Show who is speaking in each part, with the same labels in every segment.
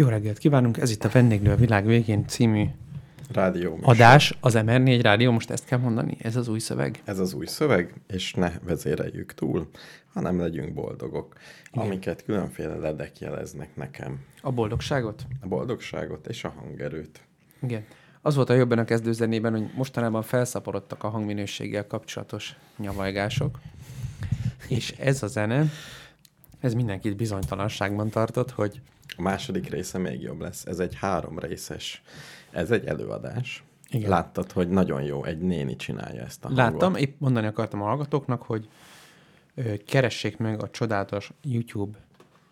Speaker 1: Jó reggelt kívánunk, ez itt a Vendéglő a világ végén című
Speaker 2: Rádió. műsor.
Speaker 1: adás, az MR4 rádió, most ezt kell mondani? Ez az új szöveg?
Speaker 2: Ez az új szöveg, és ne vezéreljük túl, hanem legyünk boldogok,
Speaker 1: Igen.
Speaker 2: amiket különféle ledek jeleznek nekem.
Speaker 1: A boldogságot?
Speaker 2: A boldogságot és a hangerőt.
Speaker 1: Igen. Az volt a jobban a kezdőzenében, hogy mostanában felszaporodtak a hangminőséggel kapcsolatos nyavajgások, és ez a zene, ez mindenkit bizonytalanságban tartott, hogy
Speaker 2: A második része még jobb lesz. Ez egy három részes, ez egy előadás.
Speaker 1: Igen.
Speaker 2: Láttad, hogy nagyon jó, egy néni csinálja ezt a hangot.
Speaker 1: Láttam, épp mondani akartam a hallgatóknak, hogy ö, keressék meg a csodálatos YouTube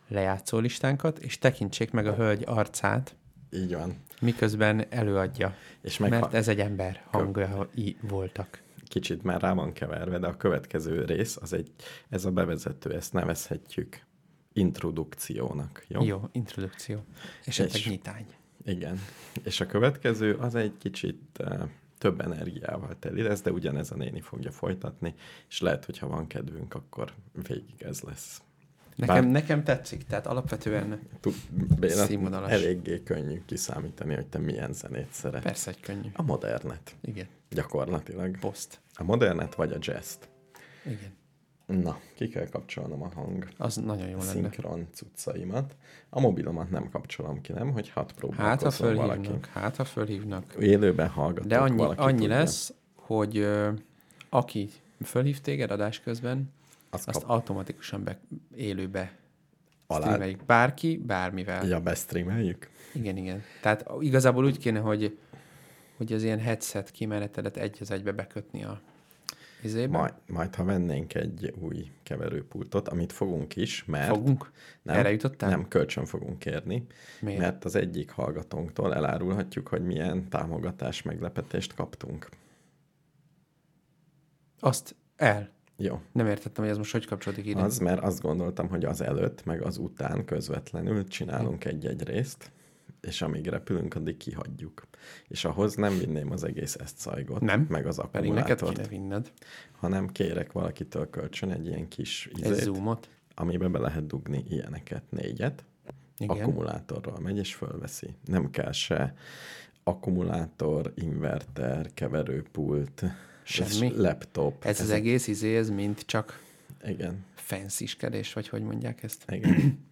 Speaker 1: lejátszó listánkat, és tekintsék meg a hölgy arcát,
Speaker 2: Így van.
Speaker 1: miközben előadja.
Speaker 2: És meg
Speaker 1: Mert ez egy ember hangjai voltak.
Speaker 2: kicsit már rá van keverve, de a következő rész, az egy, ez a bevezető, ezt nevezhetjük introdukciónak. Jó?
Speaker 1: Jó, introdukció. Esetleg
Speaker 2: És-
Speaker 1: nyitány.
Speaker 2: Igen. És a következő az egy kicsit több energiával teli lesz, de ugyanez a néni fogja folytatni, és lehet, hogy ha van kedvünk, akkor végig ez lesz.
Speaker 1: Nekem,
Speaker 2: Bár-
Speaker 1: nekem tetszik, tehát alapvetően Színvonalas.
Speaker 2: eléggé könnyű kiszámítani, hogy te milyen zenét szeret.
Speaker 1: persze egy könnyű.
Speaker 2: A modernet,
Speaker 1: Igen.
Speaker 2: gyakorlatilag.
Speaker 1: Poszt.
Speaker 2: A modernet vagy a jazz
Speaker 1: Igen.
Speaker 2: Na, ki kell kapcsolnom a hang
Speaker 1: Az nagyon jó lenne.
Speaker 2: szinkron cuccaimat. A mobilomat nem kapcsolom ki, nem? Hogy hat próbálkozzon
Speaker 1: Hát, ha fölhívnak,
Speaker 2: valaki.
Speaker 1: hát, ha fölhívnak.
Speaker 2: Élőben hallgatok,
Speaker 1: De annyi, annyi
Speaker 2: tudja.
Speaker 1: lesz, hogy ö, aki fölhív téged adás közben,
Speaker 2: Azt
Speaker 1: azt
Speaker 2: kap-
Speaker 1: automatikusan be, élőbe
Speaker 2: Alá-
Speaker 1: streameljük. Bárki, bármivel.
Speaker 2: Ja, bestreameljük?
Speaker 1: Igen, igen. Tehát igazából úgy kéne, hogy, hogy az ilyen headset kimenetelet egy az egybe bekötni a izébe.
Speaker 2: Majd, majd, ha vennénk egy új keverőpultot, amit fogunk is, mert
Speaker 1: Fogunk?
Speaker 2: nem,
Speaker 1: Erre jutottál?
Speaker 2: nem kölcsön fogunk kérni,
Speaker 1: Miért?
Speaker 2: mert az egyik hallgatónktól elárulhatjuk, hogy milyen támogatás meglepetést kaptunk.
Speaker 1: Azt el.
Speaker 2: Jó,
Speaker 1: Nem értettem, hogy ez most hogy kapcsolódik ide.
Speaker 2: az, mert azt gondoltam, hogy az előtt, meg az után közvetlenül csinálunk egy-egy részt, és amíg repülünk, addig kihagyjuk. És ahhoz nem vinném az egész ezt szajgot,
Speaker 1: Nem,
Speaker 2: meg az
Speaker 1: Pedig neked
Speaker 2: akkumulátort,
Speaker 1: vinned.
Speaker 2: hanem kérek valakitől kölcsön egy ilyen kis
Speaker 1: Egy
Speaker 2: izét,
Speaker 1: zoomot.
Speaker 2: amiben be lehet dugni ilyeneket, négyet,
Speaker 1: Igen.
Speaker 2: akkumulátorral megy és fölveszi. Nem kell se akkumulátor, inverter, keverőpult,
Speaker 1: Semmi?
Speaker 2: laptop.
Speaker 1: Ez az
Speaker 2: Ezek-
Speaker 1: egész izé, ez mind csak
Speaker 2: Igen,
Speaker 1: fancy-skedés, vagy hogy mondják ezt.
Speaker 2: igen.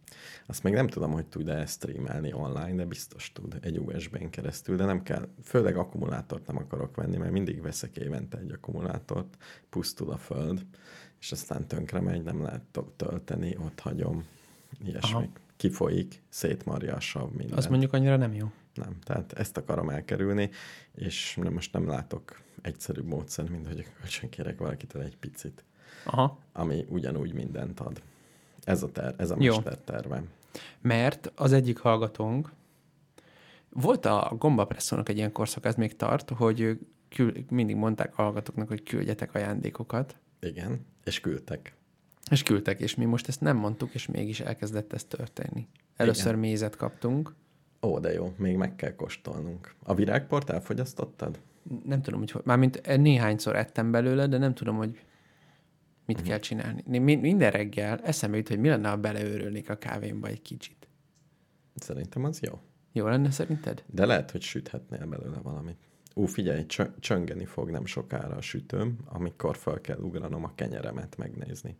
Speaker 2: Azt még nem tudom, hogy tud-e streamelni online, de biztos tud egy USB-n keresztül, de nem kell, főleg akkumulátort nem akarok venni, mert mindig veszek évente egy akkumulátort, pusztul a föld, és aztán tönkre megy, nem lehet tölteni, ott hagyom, ilyesmi.
Speaker 1: Aha.
Speaker 2: Kifolyik, szétmarja a sav, minden.
Speaker 1: Az mondjuk annyira nem jó.
Speaker 2: Nem, tehát ezt akarom elkerülni, és nem, most nem látok egyszerűbb módszer, mint hogy kölcsön kérek valakitől egy picit,
Speaker 1: Aha.
Speaker 2: ami ugyanúgy mindent ad. Ez a, ter, ez a
Speaker 1: Jó.
Speaker 2: mestertervem.
Speaker 1: Mert az egyik hallgatónk, volt a gombapresszónak egy ilyen korszak, ez még tart, hogy kül, mindig mondták a hallgatóknak, hogy küldjetek ajándékokat,
Speaker 2: Igen, és küldtek.
Speaker 1: és küldtek, és mi most ezt nem mondtuk, és mégis elkezdett ez történni. Először
Speaker 2: Igen.
Speaker 1: mézet kaptunk,
Speaker 2: Ó, de jó, még meg kell kóstolnunk. A virágport elfogyasztottad?
Speaker 1: nem tudom, hogy hogy- mármint néhányszor ettem belőle, de nem tudom, hogy mit uh-huh. kell csinálni. Mi- Minden reggel eszembe jut, hogy mi lenne, ha beleőrölnék a kávémba egy kicsit.
Speaker 2: Szerintem az jó.
Speaker 1: Jó lenne szerinted?
Speaker 2: De lehet, hogy süthetnél belőle valamit. Ú, figyelj, csö- csöngeni fog nem sokára a sütőm, amikor fel kell ugranom a kenyeremet megnézni.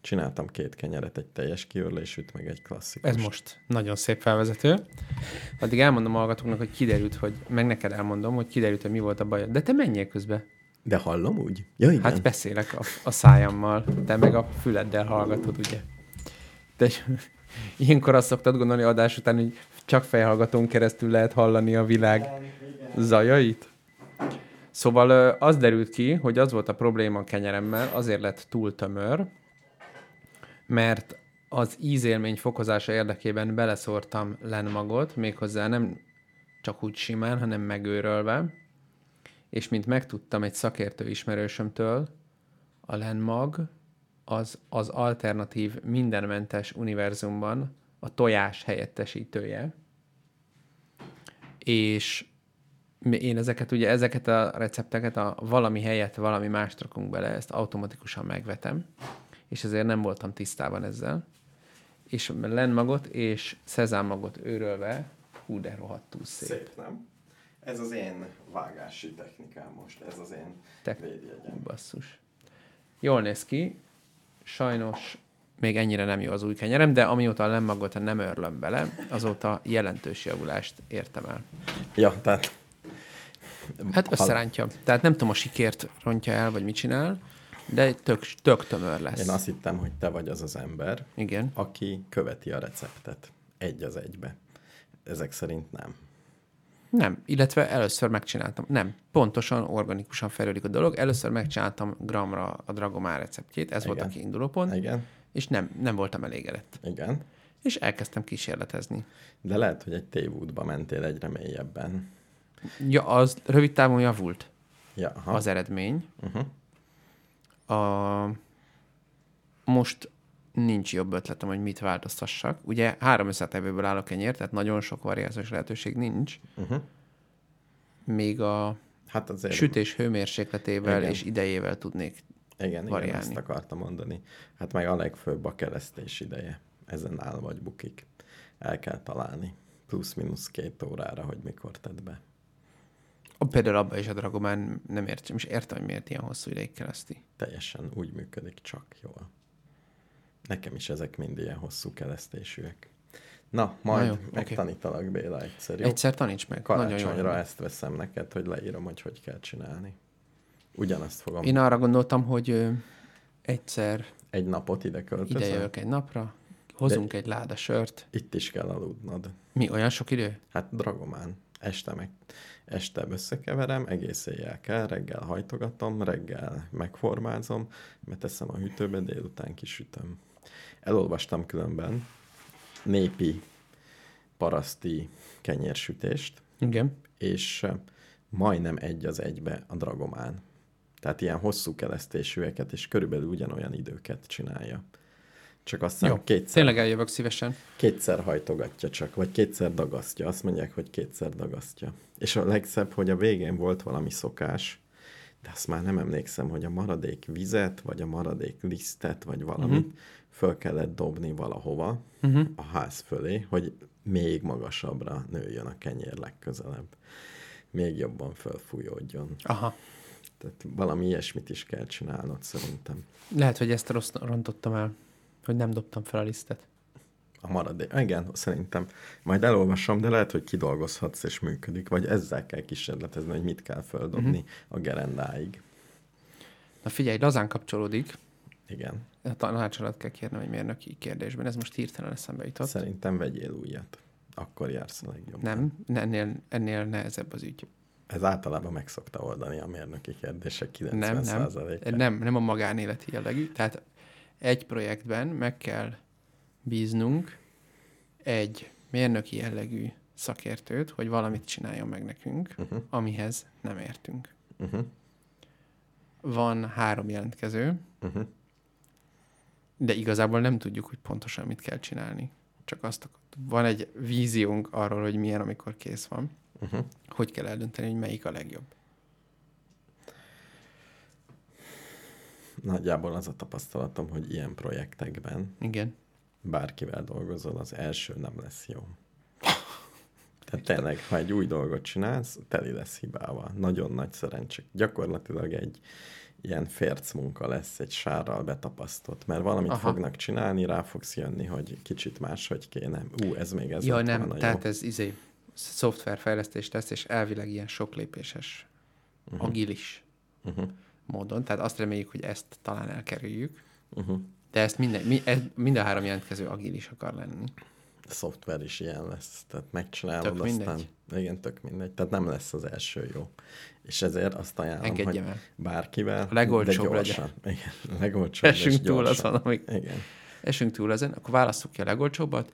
Speaker 2: Csináltam két kenyeret, egy teljes kiörlésűt, meg egy klasszikus.
Speaker 1: Ez most nagyon szép felvezető. Addig elmondom a hallgatóknak, hogy kiderült, hogy meg neked elmondom, hogy kiderült, hogy mi volt a baj. De te menjél közbe.
Speaker 2: De hallom úgy? Ja, igen.
Speaker 1: Hát beszélek a, a szájammal, te meg a füleddel hallgatod, ugye? De ilyenkor azt szoktad gondolni adás után, hogy csak fejhallgatón keresztül lehet hallani a világ zajait? Szóval az derült ki, hogy az volt a probléma a kenyeremmel, azért lett túl tömör, mert az ízélmény fokozása érdekében beleszórtam lenmagot, méghozzá nem csak úgy simán, hanem megőrölve, és mint megtudtam egy szakértő ismerősömtől, a lenmag az az alternatív mindenmentes univerzumban a tojás helyettesítője, és én ezeket ugye, ezeket a recepteket a valami helyett valami mást rakunk bele, ezt automatikusan megvetem, és ezért nem voltam tisztában ezzel. És lenmagot és szezámmagot őrölve, hú, de rohadtul szép.
Speaker 2: Szép, nem? Ez az én vágási technikám most, ez az én
Speaker 1: Te-
Speaker 2: védjegyem.
Speaker 1: Basszus. Jól néz ki, sajnos még ennyire nem jó az új kenyerem, de amióta a lemmagot nem örlöm bele, azóta jelentős javulást értem el.
Speaker 2: Ja, tehát...
Speaker 1: Hát összerántja. Tehát nem tudom, a sikért rontja el, vagy mit csinál, de tök, tök tömör lesz.
Speaker 2: Én azt hittem, hogy te vagy az az ember,
Speaker 1: Igen.
Speaker 2: aki követi a receptet egy az egybe. Ezek szerint nem.
Speaker 1: Nem, illetve először megcsináltam. Nem, pontosan, organikusan fejlődik a dolog. Először megcsináltam gramra a Dragomár receptjét, ez volt a
Speaker 2: Igen.
Speaker 1: kiinduló pont,
Speaker 2: Igen,
Speaker 1: és nem, nem voltam elégedett.
Speaker 2: igen.
Speaker 1: És elkezdtem kísérletezni.
Speaker 2: De lehet, hogy egy tévútba mentél egyre mélyebben.
Speaker 1: Ja, az rövid távon javult
Speaker 2: Ja, aha.
Speaker 1: az eredmény.
Speaker 2: Uh-huh.
Speaker 1: A... Most nincs jobb ötletem, hogy mit változtassak. Ugye három összetevőből áll a kenyér, tehát nagyon sok variációs lehetőség nincs.
Speaker 2: Uh-huh.
Speaker 1: Még a
Speaker 2: Hát azért...
Speaker 1: sütés hőmérsékletével
Speaker 2: Igen.
Speaker 1: és idejével tudnék.
Speaker 2: Igen, igen,
Speaker 1: variálni.
Speaker 2: ezt akartam mondani. Hát meg a legfőbb a keresztés ideje. Ezen áll vagy bukik. El kell találni. Plusz-minusz két órára, hogy mikor tedd be.
Speaker 1: A, például abban is a Dragomán nem értem, és értem, hogy miért ilyen hosszú ideig kereszti.
Speaker 2: Teljesen úgy működik, csak jól. Nekem is ezek mind ilyen hosszú keresztésűek. Na, majd
Speaker 1: jó,
Speaker 2: jó, megtanítalak Béla egyszer, jó?
Speaker 1: Egyszer taníts meg. Nagyon jó.
Speaker 2: Karácsonyra ezt veszem neked, hogy leírom, hogy hogy kell csinálni. Ugyanazt fogom.
Speaker 1: Én arra gondoltam, hogy ö, egyszer
Speaker 2: Egy napot ide költözöm.
Speaker 1: ide jövök egy napra, hozunk egy láda sört.
Speaker 2: Itt is kell aludnod.
Speaker 1: Mi, olyan sok idő?
Speaker 2: Hát dragomán. Este meg este összekeverem, egész éjjel kell, reggel hajtogatom, reggel megformázom, beteszem a hűtőbe, délután kisütöm. Elolvastam különben népi paraszti kenyérsütést,
Speaker 1: Igen.
Speaker 2: és eh, majdnem egy az egybe a dragomán. Tehát ilyen hosszú keresztésűeket, és körülbelül ugyanolyan időket csinálja. Csak azt hiszem
Speaker 1: Jó,
Speaker 2: kétszer,
Speaker 1: tényleg eljövök szívesen.
Speaker 2: kétszer hajtogatja csak, vagy kétszer dagasztja. Azt mondják, hogy kétszer dagasztja. És a legszebb, hogy a végén volt valami szokás, de azt már nem emlékszem, hogy a maradék vizet, vagy a maradék lisztet, vagy valamit uh-huh. Föl kellett dobni valahova
Speaker 1: Uh-huh.
Speaker 2: a ház fölé, hogy még magasabbra nőjön a kenyér legközelebb. Még jobban fölfújódjon.
Speaker 1: Aha.
Speaker 2: Tehát valami ilyesmit is kell csinálnod szerintem.
Speaker 1: Lehet, hogy ezt rossz rontottam el, hogy nem dobtam fel a lisztet.
Speaker 2: A maradék. Igen, szerintem. Majd elolvasom, de lehet, hogy kidolgozhatsz és működik. Vagy ezzel kell kísérletezni, hogy mit kell földobni uh-huh. a gerendáig.
Speaker 1: Na figyelj, lazán kapcsolódik.
Speaker 2: Igen.
Speaker 1: A tanácsolat kell kérnem egy mérnöki kérdésben, ez most hirtelen eszembe jutott.
Speaker 2: Szerintem vegyél újat. Akkor jársz a legjobb.
Speaker 1: Nem, ne- ennél, ennél nehezebb az ügy.
Speaker 2: Ez általában meg szokta oldani a mérnöki kérdések 90
Speaker 1: Nem, nem. Nem, nem a magánéleti jellegű. Tehát egy projektben meg kell bíznunk egy mérnöki jellegű szakértőt, hogy valamit csináljon meg nekünk,
Speaker 2: Uh-huh.
Speaker 1: amihez nem értünk.
Speaker 2: Uh-huh.
Speaker 1: Van három jelentkező,
Speaker 2: Uh-huh.
Speaker 1: De igazából nem tudjuk, hogy pontosan mit kell csinálni. Csak azt van egy víziónk arról, hogy milyen, amikor kész van.
Speaker 2: Uh-huh.
Speaker 1: Hogy kell eldönteni, hogy melyik a legjobb.
Speaker 2: nagyjából az a tapasztalatom, hogy ilyen projektekben
Speaker 1: Igen.
Speaker 2: bárkivel dolgozol, az első nem lesz jó. Tehát tényleg, ha egy új dolgot csinálsz, teli lesz hibával. Nagyon nagy szerencsé. Gyakorlatilag egy ilyen férc munka lesz, egy sárral betapasztott, mert valamit
Speaker 1: Aha.
Speaker 2: Fognak csinálni, rá fogsz jönni, hogy kicsit máshogy kéne. Ú, ez még ez
Speaker 1: Ja, nem,
Speaker 2: volna
Speaker 1: tehát
Speaker 2: jó.
Speaker 1: ez izé szoftverfejlesztés lesz, és elvileg ilyen sok lépéses, uh-huh. agilis
Speaker 2: Uh-huh.
Speaker 1: módon. Tehát azt reméljük, hogy ezt talán elkerüljük.
Speaker 2: Uh-huh.
Speaker 1: De ezt minden, mi, ez, mind a három jelentkező agilis akar lenni.
Speaker 2: Szoftver is ilyen lesz, tehát megcsinálod,
Speaker 1: Tök
Speaker 2: aztán...
Speaker 1: mindegy.
Speaker 2: Igen, tök mindegy. Tehát nem lesz az első jó. És ezért azt ajánlom,
Speaker 1: Engedjem
Speaker 2: hogy
Speaker 1: el.
Speaker 2: bárkivel,
Speaker 1: A legolcsóbb
Speaker 2: de gyorsan. Igen, a legolcsóbb
Speaker 1: Esünk túl azon, amik
Speaker 2: Igen.
Speaker 1: esünk túl ezen, akkor válasszuk ki a legolcsóbbat,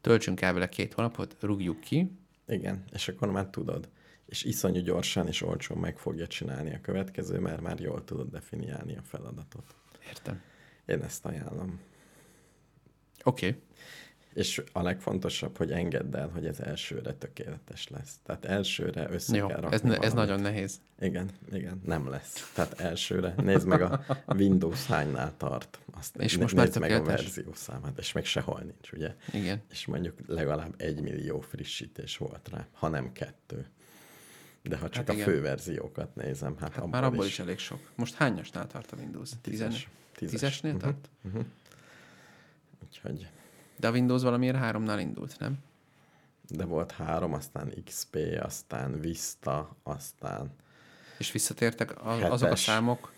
Speaker 1: töltsünk el vele két hónapot, rúgjuk ki,
Speaker 2: Igen, és akkor már tudod. És iszonyú gyorsan és olcsón meg fogja csinálni a következő, mert már jól tudod definiálni a feladatot.
Speaker 1: értem.
Speaker 2: Én ezt ajánlom.
Speaker 1: Oké, okay.
Speaker 2: És a legfontosabb, hogy engedd el, hogy ez elsőre tökéletes lesz. Tehát elsőre össze
Speaker 1: jó,
Speaker 2: kell rakni
Speaker 1: ez, ne, ez
Speaker 2: valamit.
Speaker 1: nagyon nehéz.
Speaker 2: Igen, igen, nem lesz. Tehát elsőre nézd meg a Windows hánynál tart. Azt
Speaker 1: És
Speaker 2: né-
Speaker 1: most már
Speaker 2: nézd meg a
Speaker 1: tökéletes.
Speaker 2: verziószámát, és még sehol nincs, ugye?
Speaker 1: Igen.
Speaker 2: És mondjuk legalább egy millió frissítés volt rá, ha nem kettő. De ha csak
Speaker 1: Hát
Speaker 2: a
Speaker 1: igen.
Speaker 2: fő verziókat nézem, hát,
Speaker 1: Hát már abból is elég sok. Most hányasnál tart a Windows?
Speaker 2: Tízes.
Speaker 1: Tízes.
Speaker 2: Tízes.
Speaker 1: Tízesnél
Speaker 2: Mhm.
Speaker 1: tart?
Speaker 2: Úgyhogy,
Speaker 1: De a Windows valamiért háromnál indult, nem?
Speaker 2: de volt három, aztán XP, aztán Vista, aztán
Speaker 1: És visszatértek a,
Speaker 2: Hetes.
Speaker 1: azok a számok,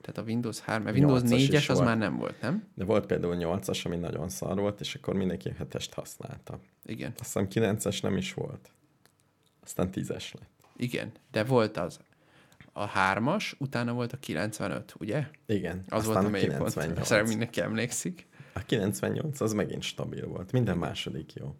Speaker 1: tehát a Windows 3, mert Windows
Speaker 2: Nyolcas is
Speaker 1: 4-es az
Speaker 2: volt.
Speaker 1: már nem volt, nem?
Speaker 2: de volt például 8-as, ami nagyon szar volt, és akkor mindenki 7-est használta.
Speaker 1: Igen.
Speaker 2: Azt hiszem 9-es nem is volt. Aztán 10-es lett.
Speaker 1: Igen, de volt az a hármas, utána volt a 95, ugye?
Speaker 2: Igen.
Speaker 1: Az
Speaker 2: aztán
Speaker 1: volt a
Speaker 2: a
Speaker 1: mélypont.
Speaker 2: 98.
Speaker 1: Szerintem mindenki emlékszik.
Speaker 2: A 98 az megint stabil volt. Minden második jó.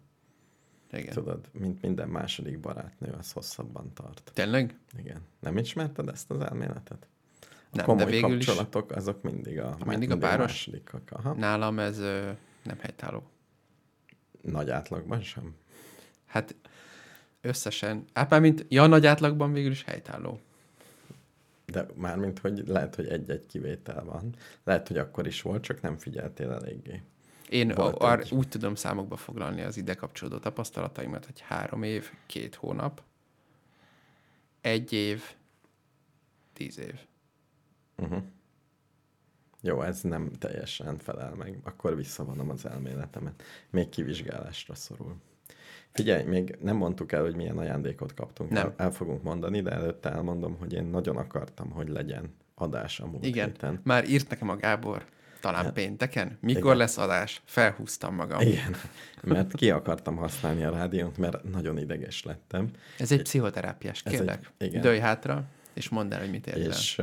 Speaker 1: Igen.
Speaker 2: Tudod, mint minden második barátnő, az hosszabban tart.
Speaker 1: Tényleg?
Speaker 2: Igen. Nem ismerted ezt az elméletet? A
Speaker 1: Nem,
Speaker 2: komoly
Speaker 1: de végül is
Speaker 2: kapcsolatok, azok mindig a,
Speaker 1: mindig a páros?
Speaker 2: másodikak. Aha.
Speaker 1: nálam ez ö, nem helytálló.
Speaker 2: Nagy átlagban sem.
Speaker 1: Hát összesen, hát már mint, ja, nagy átlagban végül is helytálló.
Speaker 2: De mármint, hogy lehet, hogy egy-egy kivétel van. Lehet, hogy akkor is volt, csak nem figyeltél eléggé.
Speaker 1: Én
Speaker 2: Volt
Speaker 1: ar,
Speaker 2: egy.
Speaker 1: úgy tudom számokba foglalni az ide kapcsolódó tapasztalataimat, hogy három év, két hónap, egy év, tíz év.
Speaker 2: Uh-huh. Jó, ez nem teljesen felel meg. Akkor visszavonom az elméletemet. Még kivizsgálásra szorul. Figyelj, még nem mondtuk el, hogy milyen ajándékot kaptunk.
Speaker 1: Nem.
Speaker 2: El, el fogunk mondani, de előtte elmondom, hogy én nagyon akartam, hogy legyen adás a múlt
Speaker 1: Igen,
Speaker 2: héten.
Speaker 1: már írt nekem a Gábor, talán pénteken. Mikor
Speaker 2: Igen.
Speaker 1: lesz adás? Felhúztam magam.
Speaker 2: Igen, mert ki akartam használni a rádiót, mert nagyon ideges lettem.
Speaker 1: Ez egy pszichoterápiás,
Speaker 2: Ez egy-
Speaker 1: kérlek.
Speaker 2: igen.
Speaker 1: Dőj hátra, és mondd el, hogy mit érzel.
Speaker 2: És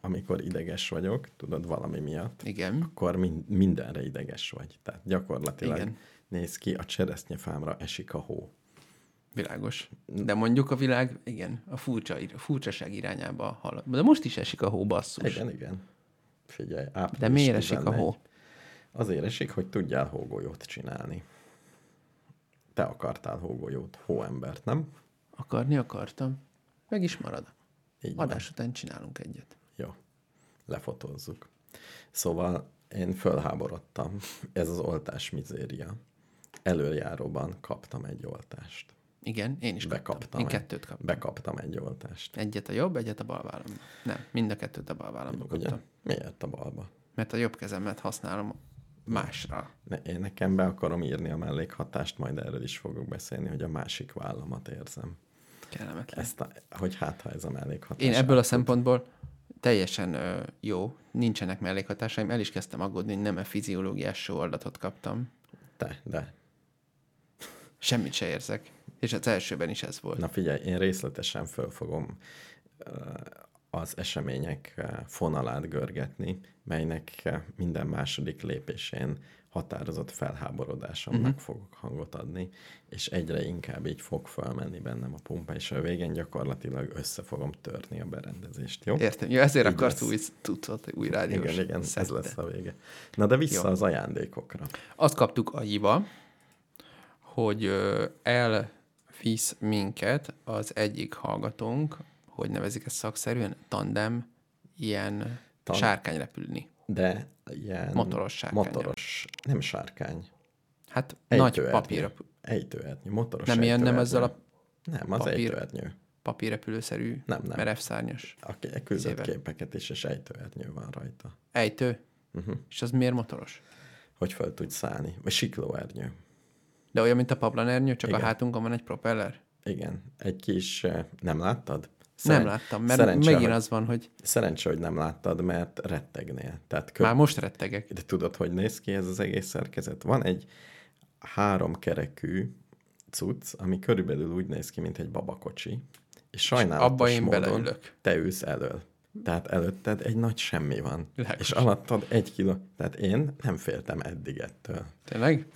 Speaker 2: amikor ideges vagyok, tudod, valami miatt,
Speaker 1: Igen.
Speaker 2: akkor min- mindenre ideges vagy. Tehát gyakorlatilag
Speaker 1: Igen.
Speaker 2: Néz ki, a cseresznyefámra esik a hó.
Speaker 1: Világos. De mondjuk a világ, igen, a furcsa, a furcsaság irányába halad. De most is esik a hó, basszus.
Speaker 2: Igen, igen. Figyelj, április
Speaker 1: De miért esik a
Speaker 2: 14.
Speaker 1: hó?
Speaker 2: Azért esik, hogy tudjál hógolyót csinálni. Te akartál hógolyót, hóembert, nem?
Speaker 1: Akarni akartam. Meg is marad.
Speaker 2: Így van.
Speaker 1: Adás után csinálunk egyet.
Speaker 2: Jó, lefotózzuk. Szóval én fölháborodtam. Ez az oltás mizéria. Előjáróban kaptam egy oltást.
Speaker 1: Igen, én is kaptam.
Speaker 2: Bekaptam.
Speaker 1: Én
Speaker 2: egy-
Speaker 1: kettőt kaptam.
Speaker 2: Bekaptam egy oltást.
Speaker 1: Egyet a jobb, egyet a bal vállamban. Nem, mind a kettőt a bal vállamban
Speaker 2: Ugye?
Speaker 1: kaptam.
Speaker 2: Miért a balba?
Speaker 1: Mert a jobb kezemet használom másra.
Speaker 2: Ne, én nekem be akarom írni a mellékhatást, majd erről is fogok beszélni, hogy a másik vállamat érzem.
Speaker 1: Kellemetlen.
Speaker 2: Ezt a, hogy hát, ha ez a mellékhatás.
Speaker 1: Én ebből a szempontból teljesen ö, jó, nincsenek mellékhatásaim. El is kezdtem aggódni, nem a fiziológiás sóoldatot kaptam.
Speaker 2: Te, de.
Speaker 1: Semmit se érzek. És az elsőben is ez volt.
Speaker 2: Na figyelj, én részletesen föl fogom ö, az események fonalát görgetni, melynek minden második lépésén határozott felháborodásomnak uh-huh. fogok hangot adni, és egyre inkább így fog felmenni bennem a pumpa, és a végén gyakorlatilag össze fogom törni a berendezést, jó?
Speaker 1: Értem. Ja, ezért
Speaker 2: Így
Speaker 1: akarsz
Speaker 2: lesz.
Speaker 1: új tucot, új rádiós
Speaker 2: Igen, igen, ez
Speaker 1: szettet.
Speaker 2: lesz a vége. Na de vissza
Speaker 1: Jó.
Speaker 2: az ajándékokra.
Speaker 1: Azt kaptuk a hiba, hogy elvisz minket az egyik hallgatónk, hogy nevezik ezt szakszerűen, tandem, ilyen
Speaker 2: Tan-
Speaker 1: Sárkány repülni.
Speaker 2: De ilyen...
Speaker 1: Motoros sárkány.
Speaker 2: Motoros. Nem sárkány.
Speaker 1: Hát nagy
Speaker 2: Ejtőernyő.
Speaker 1: papír,
Speaker 2: Ejtőernyő. Motoros
Speaker 1: nem ilyen, nem ezzel a
Speaker 2: Nem, az
Speaker 1: papír-
Speaker 2: ejtőernyő.
Speaker 1: papírrepülőszerű,
Speaker 2: Nem, nem.
Speaker 1: merev szárnyas.
Speaker 2: Aki küldött képeket is, és ejtőernyő van rajta.
Speaker 1: Ejtő?
Speaker 2: Uh-huh.
Speaker 1: És az miért motoros?
Speaker 2: Hogy föl tudj szállni. Vagy siklóernyő.
Speaker 1: De olyan, mint a paplanernyő, csak
Speaker 2: Igen.
Speaker 1: a hátunkon van egy propeller?
Speaker 2: Igen. Egy kis... eh, Nem láttad?
Speaker 1: nem láttam, mert
Speaker 2: szerencse,
Speaker 1: megint
Speaker 2: hogy,
Speaker 1: az van, hogy
Speaker 2: Szerencsé, hogy nem láttad, mert rettegnél. Tehát kö...
Speaker 1: már most rettegek.
Speaker 2: De tudod, hogy néz ki ez az egész szerkezet? Van egy három kerekű cucc, ami körülbelül úgy néz ki, mint egy babakocsi, és sajnálatos
Speaker 1: abba én
Speaker 2: módon
Speaker 1: beleülök.
Speaker 2: te ülsz elől. Tehát előtted egy nagy semmi van.
Speaker 1: Világos.
Speaker 2: És alattad egy kiló. Tehát én nem féltem eddig ettől.
Speaker 1: Tényleg?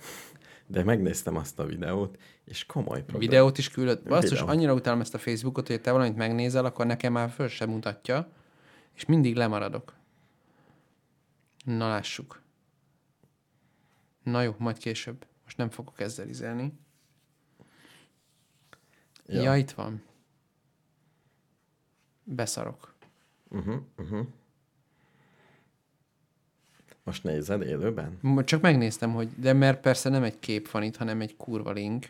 Speaker 2: De megnéztem azt a videót, és komoly probléma.
Speaker 1: Videót is küldött. Basszus, annyira utálom ezt a Facebookot, hogy te valamit megnézel, akkor nekem már föl sem mutatja, és mindig lemaradok. Na lássuk. Na jó, majd később. Most nem fogok ezzel izelni. Ja, ja itt van. Beszarok.
Speaker 2: Uh-huh, uh-huh. Most nézed élőben?
Speaker 1: Csak megnéztem, hogy, de mert persze nem egy kép van itt, hanem egy kurva link,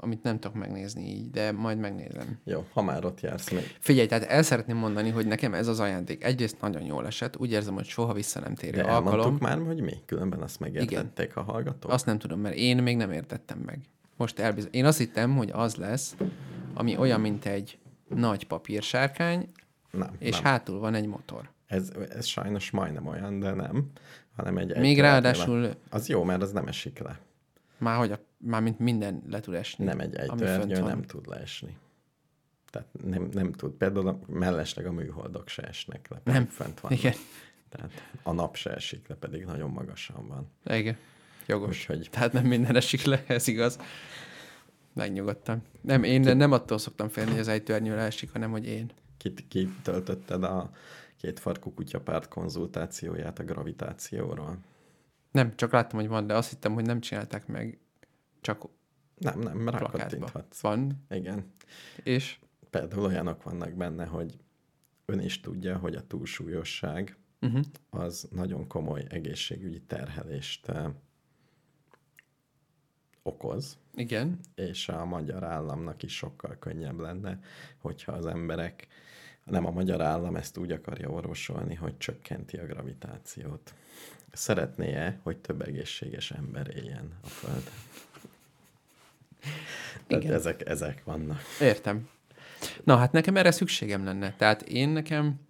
Speaker 1: amit nem tudok megnézni így, de majd megnézem.
Speaker 2: Jó, ha már ott jársz még.
Speaker 1: Figyelj, tehát el szeretném mondani, hogy nekem ez az ajándék egyrészt nagyon jól esett, úgy érzem, hogy soha vissza nem térő
Speaker 2: De
Speaker 1: alkalom.
Speaker 2: már, hogy mi? Különben azt megértették a hallgatók?
Speaker 1: Azt nem tudom, mert én még nem értettem meg. Most elbiz... Én azt hittem, hogy az lesz, ami olyan, mint egy nagy papírsárkány,
Speaker 2: Nem,
Speaker 1: és
Speaker 2: nem.
Speaker 1: hátul van egy motor.
Speaker 2: Ez, ez sajnos majdnem olyan, de nem, hanem egy
Speaker 1: Még
Speaker 2: ejtőernyő
Speaker 1: ráadásul-
Speaker 2: van. Az jó, mert az nem esik le.
Speaker 1: Már hogy a, már mint minden le tud esni.
Speaker 2: Nem egy ejtőernyő nem tud leesni. Tehát nem, nem tud. Például a, mellesleg a műholdok se esnek le.
Speaker 1: Nem.
Speaker 2: Fent van.
Speaker 1: Igen.
Speaker 2: Tehát a nap se esik le, pedig nagyon magasan van.
Speaker 1: Igen. Jogos.
Speaker 2: Úgyhogy
Speaker 1: Tehát nem minden esik le, ez igaz. Megnyugodtam. Nem, én nem attól szoktam félni, hogy az ejtőernyő leesik, hanem hogy én.
Speaker 2: kit, kitöltötted a két farkú kutyapárt konzultációját a gravitációról?
Speaker 1: Nem, csak láttam, hogy van, de azt hittem, hogy nem csinálták meg. Csak
Speaker 2: Nem, nem, rákattinthatsz.
Speaker 1: Van.
Speaker 2: Igen.
Speaker 1: És
Speaker 2: Például olyanok vannak benne, hogy ön is tudja, hogy a túlsúlyosság
Speaker 1: uh-huh.
Speaker 2: az nagyon komoly egészségügyi terhelést eh, okoz,
Speaker 1: igen.
Speaker 2: és a magyar államnak is sokkal könnyebb lenne, hogyha az emberek, nem a magyar állam ezt úgy akarja orvosolni, hogy csökkenti a gravitációt. Szeretné-e, hogy több egészséges ember éljen a Földön? Tehát
Speaker 1: Igen.
Speaker 2: ezek, ezek vannak.
Speaker 1: Értem. Na, hát nekem erre szükségem lenne. Tehát én nekem,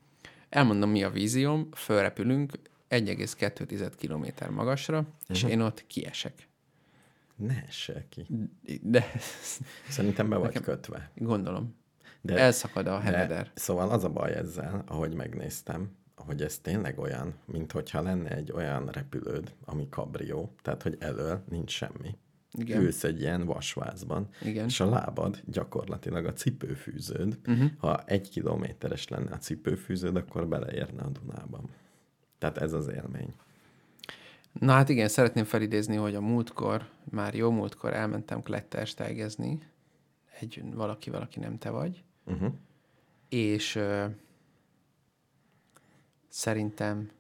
Speaker 1: elmondom mi a vízióm, fölrepülünk 1,2 km magasra, és
Speaker 2: Mhm.
Speaker 1: én ott kiesek.
Speaker 2: Ne essél ki.
Speaker 1: De
Speaker 2: Szerintem be vagy
Speaker 1: Nekem-
Speaker 2: kötve.
Speaker 1: gondolom,
Speaker 2: De,
Speaker 1: elszakad a
Speaker 2: de,
Speaker 1: heneder.
Speaker 2: szóval az a baj ezzel, ahogy megnéztem, hogy ez tényleg olyan, mint hogyha lenne egy olyan repülőd, ami kabrió, tehát hogy elől nincs semmi.
Speaker 1: Igen.
Speaker 2: Ülsz egy ilyen vasvázban,
Speaker 1: Igen.
Speaker 2: és a lábad gyakorlatilag a cipőfűződ.
Speaker 1: Uh-huh.
Speaker 2: Ha egy kilométeres lenne a cipőfűződ, akkor beleérne a Dunában. Tehát ez az élmény.
Speaker 1: Na hát igen, szeretném felidézni, hogy a múltkor, már jó múltkor elmentem klettersteigezni, egy valaki, valaki nem te vagy,
Speaker 2: Uh-huh.
Speaker 1: és ö, szerintem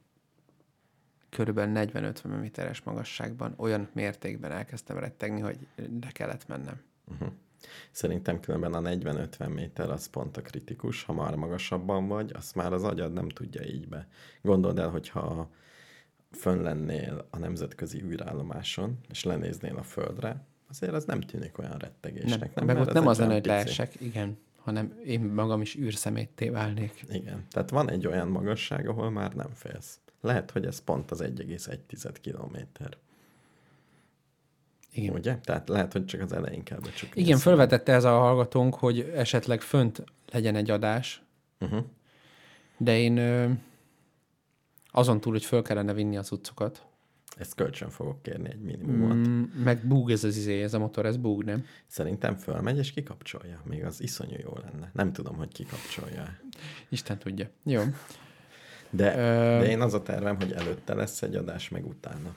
Speaker 1: körülbelül 40-50 méteres magasságban olyan mértékben elkezdtem rettegni, hogy le kellett mennem.
Speaker 2: Uh-huh. Szerintem különben a 40-50 méter az pont a kritikus, ha már magasabban vagy, azt már az agyad nem tudja így be. Gondold el, hogyha fönn lennél a nemzetközi űrállomáson, és lenéznél a földre, azért az nem tűnik olyan
Speaker 1: Nem,
Speaker 2: rettegésnek.
Speaker 1: nem meg
Speaker 2: Mert
Speaker 1: ott nem az lenne, hogy leesek, igen, hanem én magam is űrszemétté válnék.
Speaker 2: Igen, tehát van egy olyan magasság, ahol már nem félsz. Lehet, hogy ez pont az 1,1 kilométer.
Speaker 1: Igen.
Speaker 2: Ugye? Tehát lehet, hogy csak az elején kell becsukni.
Speaker 1: Igen, felvetette ez a hallgatónk, hogy esetleg fönt legyen egy adás,
Speaker 2: Uh-huh.
Speaker 1: de én ö, azon túl, hogy föl kellene vinni az utcokat,
Speaker 2: Ezt kölcsön fogok kérni egy minimumot. Mm.
Speaker 1: meg búg ez az izé, ez a motor, ez búg, nem?
Speaker 2: Szerintem fölmegy és kikapcsolja. Még az iszonyú jó lenne. Nem tudom, hogy kikapcsolja.
Speaker 1: Isten tudja. Jó.
Speaker 2: De,
Speaker 1: Ö,
Speaker 2: de én az a tervem, hogy előtte lesz egy adás, meg utána.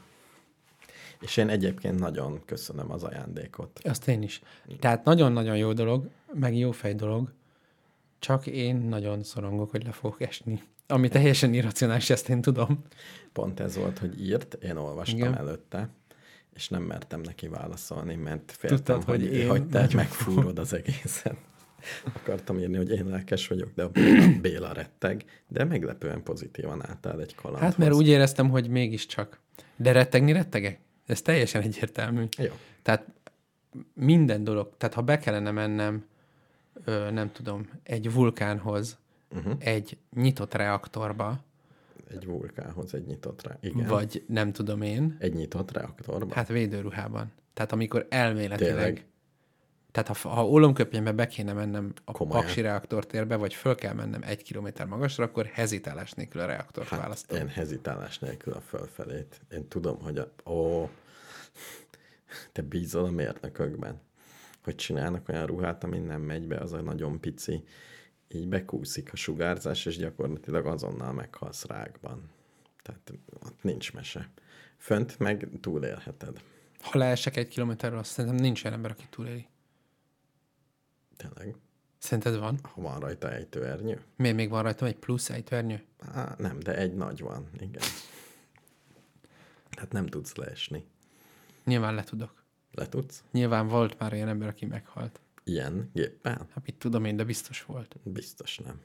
Speaker 2: És én egyébként nagyon köszönöm az ajándékot.
Speaker 1: Azt én is. Tehát nagyon-nagyon jó dolog, meg jó fej dolog, csak én nagyon szorongok, hogy le fogok esni. Ami teljesen irracionális, ezt én tudom.
Speaker 2: Pont ez volt, hogy írt, én olvastam
Speaker 1: Igen.
Speaker 2: Előtte, és nem mertem neki válaszolni, mert féltem,
Speaker 1: Tudtad,
Speaker 2: hogy,
Speaker 1: hogy én
Speaker 2: hogy te megfúrod az egészet. Akartam írni, hogy én lelkes vagyok, de a Béla, Béla retteg, de meglepően pozitívan álltál egy kalandhoz.
Speaker 1: Hát mert úgy éreztem, hogy mégiscsak. De rettegni rettegek? Ez teljesen egyértelmű.
Speaker 2: Jó.
Speaker 1: Tehát minden dolog, tehát ha be kellene mennem, ö, nem tudom, egy vulkánhoz,
Speaker 2: Uh-huh.
Speaker 1: egy nyitott reaktorba,
Speaker 2: Egy vulkánhoz egy nyitott rá. Igen.
Speaker 1: vagy nem tudom én,
Speaker 2: Egy nyitott reaktorban.
Speaker 1: hát védőruhában. Tehát amikor elméletileg,
Speaker 2: Tényleg?
Speaker 1: tehát ha, ha ólomköpjenbe be kéne mennem a
Speaker 2: Komolyan?
Speaker 1: Paksi reaktortérbe, vagy föl kell mennem egy kilométer magasra, akkor hezitálás nélkül a reaktort hát, választom.
Speaker 2: én hezitálás nélkül a fölfelét. Én tudom, hogy a... Ó, te bízol a mérnökökben, hogy csinálnak olyan ruhát, ami nem megy be, az a nagyon pici, így bekúszik a sugárzás, és gyakorlatilag azonnal meghalsz rákban. Tehát ott nincs mese. Fönt meg túlélheted.
Speaker 1: Ha leesek egy kilométerről, azt szerintem nincs olyan ember, aki túléli.
Speaker 2: Tényleg.
Speaker 1: Szerinted van?
Speaker 2: Ha van rajta ejtőernyő?
Speaker 1: Miért még van rajtam egy plusz ejtőernyő?
Speaker 2: Á, nem, de egy nagy van, igen. Tehát nem tudsz leesni.
Speaker 1: Nyilván le tudok.
Speaker 2: Le tudsz?
Speaker 1: Nyilván volt már olyan ember, aki meghalt.
Speaker 2: Ilyen géppel?
Speaker 1: Hát mit tudom én, de biztos volt.
Speaker 2: Biztos nem.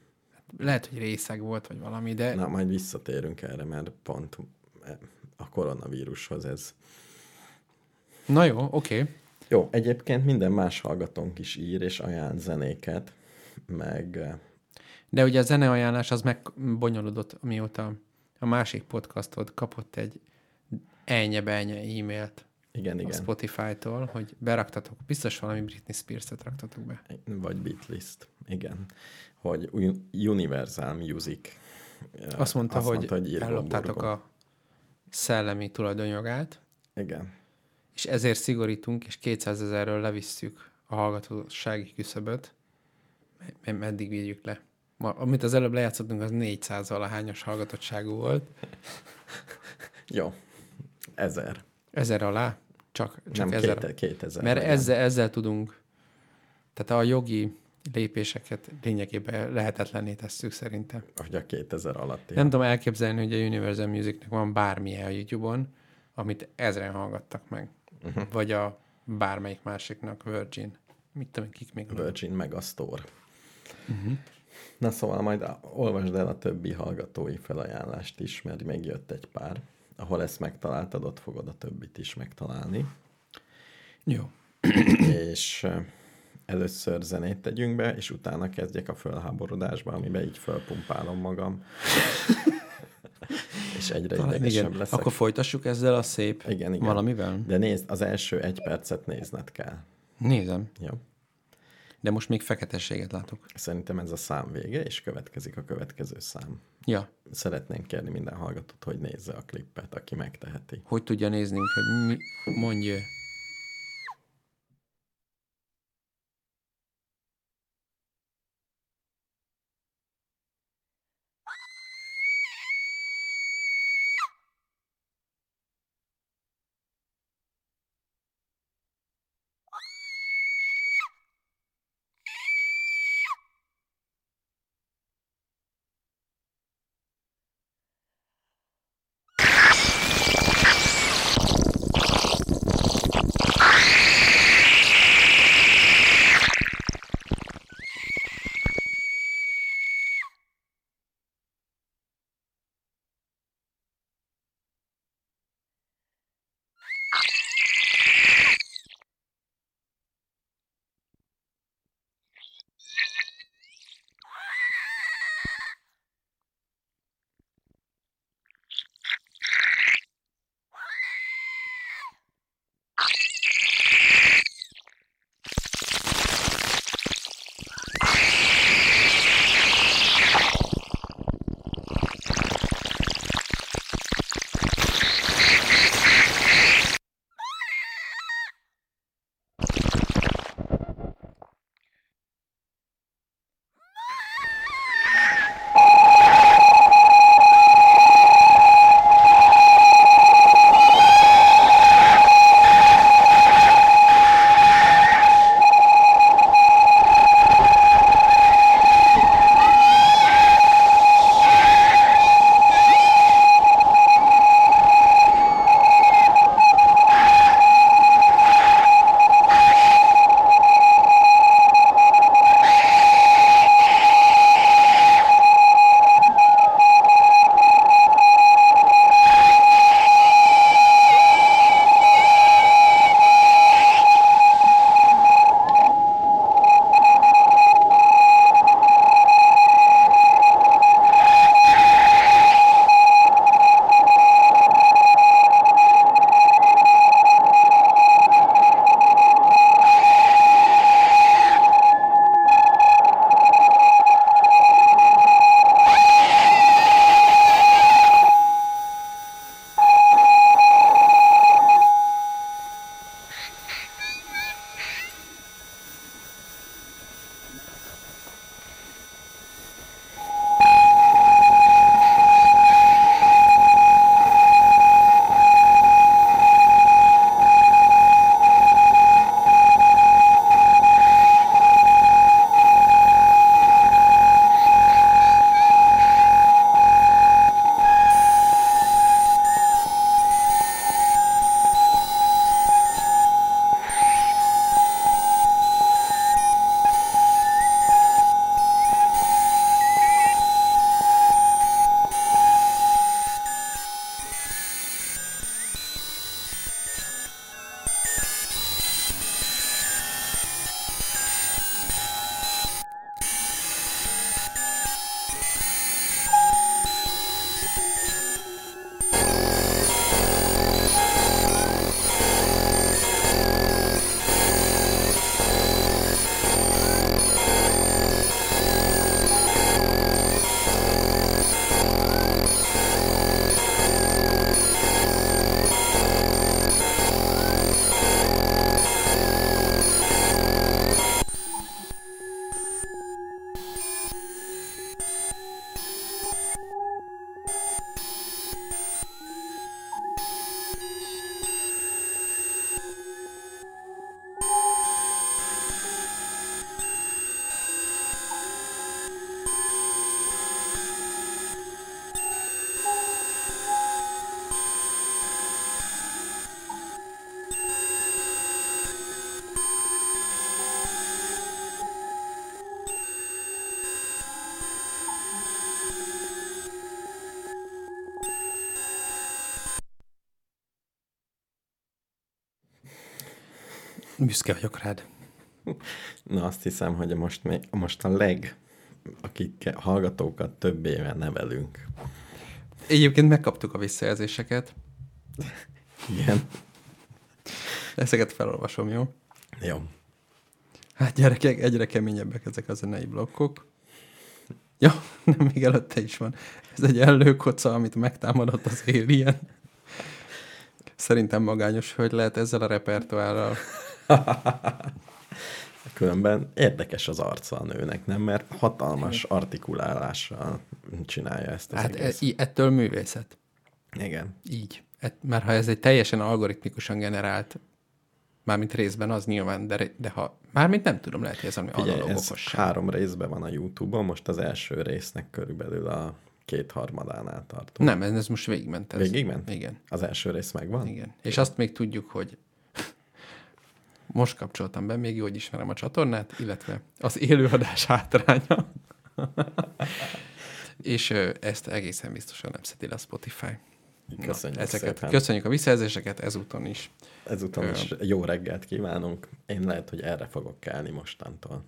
Speaker 1: Lehet, hogy részeg volt, vagy valami, de
Speaker 2: Na, majd visszatérünk erre, mert pont eh, a koronavírushoz ez.
Speaker 1: na jó, oké. Okay.
Speaker 2: Jó, egyébként minden más hallgatónk is ír és ajánl zenéket, meg eh,
Speaker 1: De ugye a zeneajánlás az megbonyolódott, mióta a másik podcastod kapott egy ennye-benye e-mailt
Speaker 2: igen,
Speaker 1: a
Speaker 2: igen,
Speaker 1: Spotify-tól, hogy beraktatok, biztos valami Britney Spears-et raktatok be.
Speaker 2: vagy Beatlist, igen, hogy Universal Music
Speaker 1: Azt mondta, hogy,
Speaker 2: mondta, hogy
Speaker 1: elloptátok a szellemi tulajdonjogát,
Speaker 2: Igen,
Speaker 1: és ezért szigorítunk, és 200 ezerről levisszük a hallgatósági küszöböt. Me- Meddig vigyük le? Ma, amit az előbb lejátszottunk, az 400 valahányos hallgatottságú volt.
Speaker 2: jó, ezer,
Speaker 1: Ezer alá? Csak, csak
Speaker 2: nem két, kétezer.
Speaker 1: Mert
Speaker 2: legyen.
Speaker 1: ezzel, ezzel tudunk, tehát a jogi lépéseket lényegében lehetetlenné tesszük szerintem.
Speaker 2: Hogy a 2000 alatti.
Speaker 1: Nem tudom elképzelni, hogy a Universal Musicnek van bármilyen a YouTube-on, amit ezren hallgattak meg. Uh-huh. Vagy a bármelyik másiknak, Virgin. Mit tudom, kik még.
Speaker 2: Virgin Megastore. Uh-huh. Na szóval majd olvasd el a többi hallgatói felajánlást is, mert még jött egy pár. Ahol ezt megtaláltad, ott fogod a többit is megtalálni.
Speaker 1: Jó.
Speaker 2: és először zenét tegyünk be, és utána kezdjek a fölháborodásba, amiben így fölpumpálom magam. és egyre
Speaker 1: Talán
Speaker 2: idegesebb
Speaker 1: igen.
Speaker 2: leszek.
Speaker 1: Akkor folytassuk ezzel a szép
Speaker 2: Igen, igen.
Speaker 1: valamivel?
Speaker 2: De nézd, az első egy percet nézned kell.
Speaker 1: Nézem.
Speaker 2: Jó?
Speaker 1: De most még feketességet látok.
Speaker 2: Szerintem ez a szám vége, és következik a következő szám.
Speaker 1: Ja.
Speaker 2: Szeretnénk kérni minden hallgatót, hogy nézze a klippet, aki megteheti.
Speaker 1: Hogy tudja nézni, hogy mi mondja. Büszke vagyok rád.
Speaker 2: Na azt hiszem, hogy most, még, most a leg, akik hallgatókat több éve nevelünk.
Speaker 1: Egyébként megkaptuk a visszajelzéseket.
Speaker 2: Igen.
Speaker 1: Ezeket felolvasom, jó?
Speaker 2: Jó.
Speaker 1: Hát gyerekek, egyre keményebbek ezek a zenei blokkok. Ja, nem, még előtte is van. Ez egy ellőkoca, amit megtámadott az Alien. Szerintem magányos hölgy lehet ezzel a repertoárral.
Speaker 2: Különben érdekes az arca a nőnek, nem? Mert hatalmas artikulálással csinálja ezt az
Speaker 1: Hát e,
Speaker 2: egész.
Speaker 1: í- ettől művészet.
Speaker 2: Igen.
Speaker 1: Így. Et, mert ha ez egy teljesen algoritmikusan generált, mármint részben az nyilván, de, de ha, mármint nem tudom, lehet, hogy ez valami
Speaker 2: Figyelj, ez három részben van a Youtube-on, most az első résznek körülbelül a kétharmadánál tartunk.
Speaker 1: Nem, ez most végigment. Ez.
Speaker 2: Végigment?
Speaker 1: Igen.
Speaker 2: Az első rész megvan?
Speaker 1: Igen. És azt még tudjuk, hogy most kapcsoltam be, még jó, hogy ismerem a csatornát, illetve az élőadás hátránya. És ezt egészen biztosan nem szedi le a Spotify.
Speaker 2: Köszönjük
Speaker 1: ezeket,
Speaker 2: szépen.
Speaker 1: Köszönjük a visszajelzéseket ezúton is.
Speaker 2: Ezúton is jó reggelt kívánunk. Én lehet, hogy erre fogok kelni mostantól.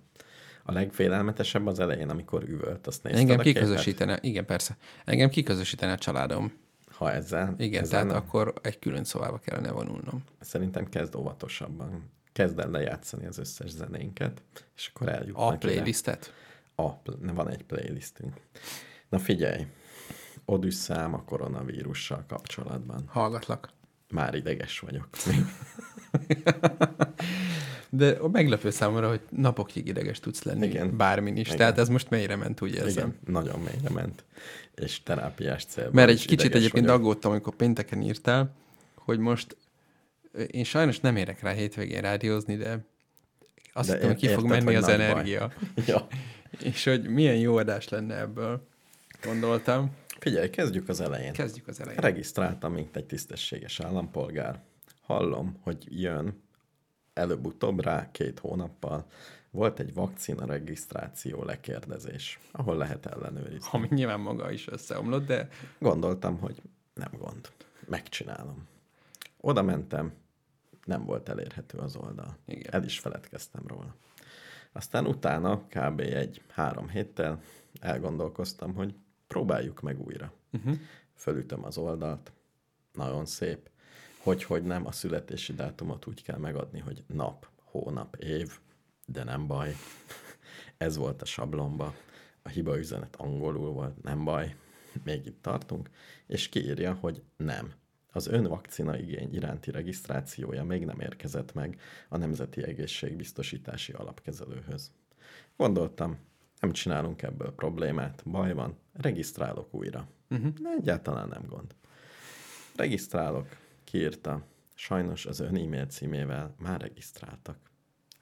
Speaker 2: A legfélelmetesebb az elején, amikor üvölt, azt nézted
Speaker 1: Engem kiközösítene, igen persze, engem kiközösítene a családom.
Speaker 2: Ha ezzel.
Speaker 1: Igen,
Speaker 2: ezzel
Speaker 1: tehát
Speaker 2: nem,
Speaker 1: akkor egy külön szobába kellene vonulnom.
Speaker 2: Szerintem kezd óvatosabban. Kezd el lejátszani az összes zenénket, és akkor eljutnak
Speaker 1: A
Speaker 2: ide.
Speaker 1: playlistet?
Speaker 2: A, pl- van egy playlistünk. Na figyelj, Odüsszám a koronavírussal kapcsolatban.
Speaker 1: Hallgatlak.
Speaker 2: Már ideges vagyok.
Speaker 1: De a meglepő számomra, hogy napokig ideges tudsz lenni.
Speaker 2: Igen.
Speaker 1: Bármin is.
Speaker 2: Igen.
Speaker 1: Tehát ez most mélyre ment, úgy érzem.
Speaker 2: Igen, nagyon mélyre ment. És terápiás célban
Speaker 1: Mert egy kicsit egyébként
Speaker 2: vagyok.
Speaker 1: aggódtam, amikor pénteken írtál, hogy most én sajnos nem érek rá hétvégén rádiózni, de azt
Speaker 2: De
Speaker 1: hittem, hogy ki fog menni az
Speaker 2: baj.
Speaker 1: energia.
Speaker 2: Ja.
Speaker 1: És hogy milyen jó adás lenne ebből, gondoltam.
Speaker 2: Figyelj, kezdjük az elején.
Speaker 1: Kezdjük az elején.
Speaker 2: Regisztráltam, mint egy tisztességes állampolgár. Hallom, hogy jön előbb-utóbb rá két hónappal. Volt egy vakcina regisztráció lekérdezés, ahol lehet ellenőrizni.
Speaker 1: Ami nyilván maga is összeomlott, de
Speaker 2: Gondoltam, hogy nem gond. Megcsinálom. Oda mentem, nem volt elérhető az oldal.
Speaker 1: Igen.
Speaker 2: El is feledkeztem róla. Aztán utána kb. egy három héttel elgondolkoztam, hogy próbáljuk meg újra.
Speaker 1: uh-huh.
Speaker 2: Fölütöm az oldalt, nagyon szép. Hogy, hogy nem, a születési dátumot úgy kell megadni, hogy nap, hónap, év, de nem baj. Ez volt a sablomba. A hiba üzenet angolul volt, nem baj. Még itt tartunk. És kiírja, hogy nem. Az ön vakcina igény iránti regisztrációja még nem érkezett meg a Nemzeti Egészségbiztosítási Alapkezelőhöz. Gondoltam, nem csinálunk ebből problémát, baj van, regisztrálok újra. Uh-huh. Egyáltalán nem gond. Regisztrálok, kiírta, sajnos az ön e-mail címével már regisztráltak.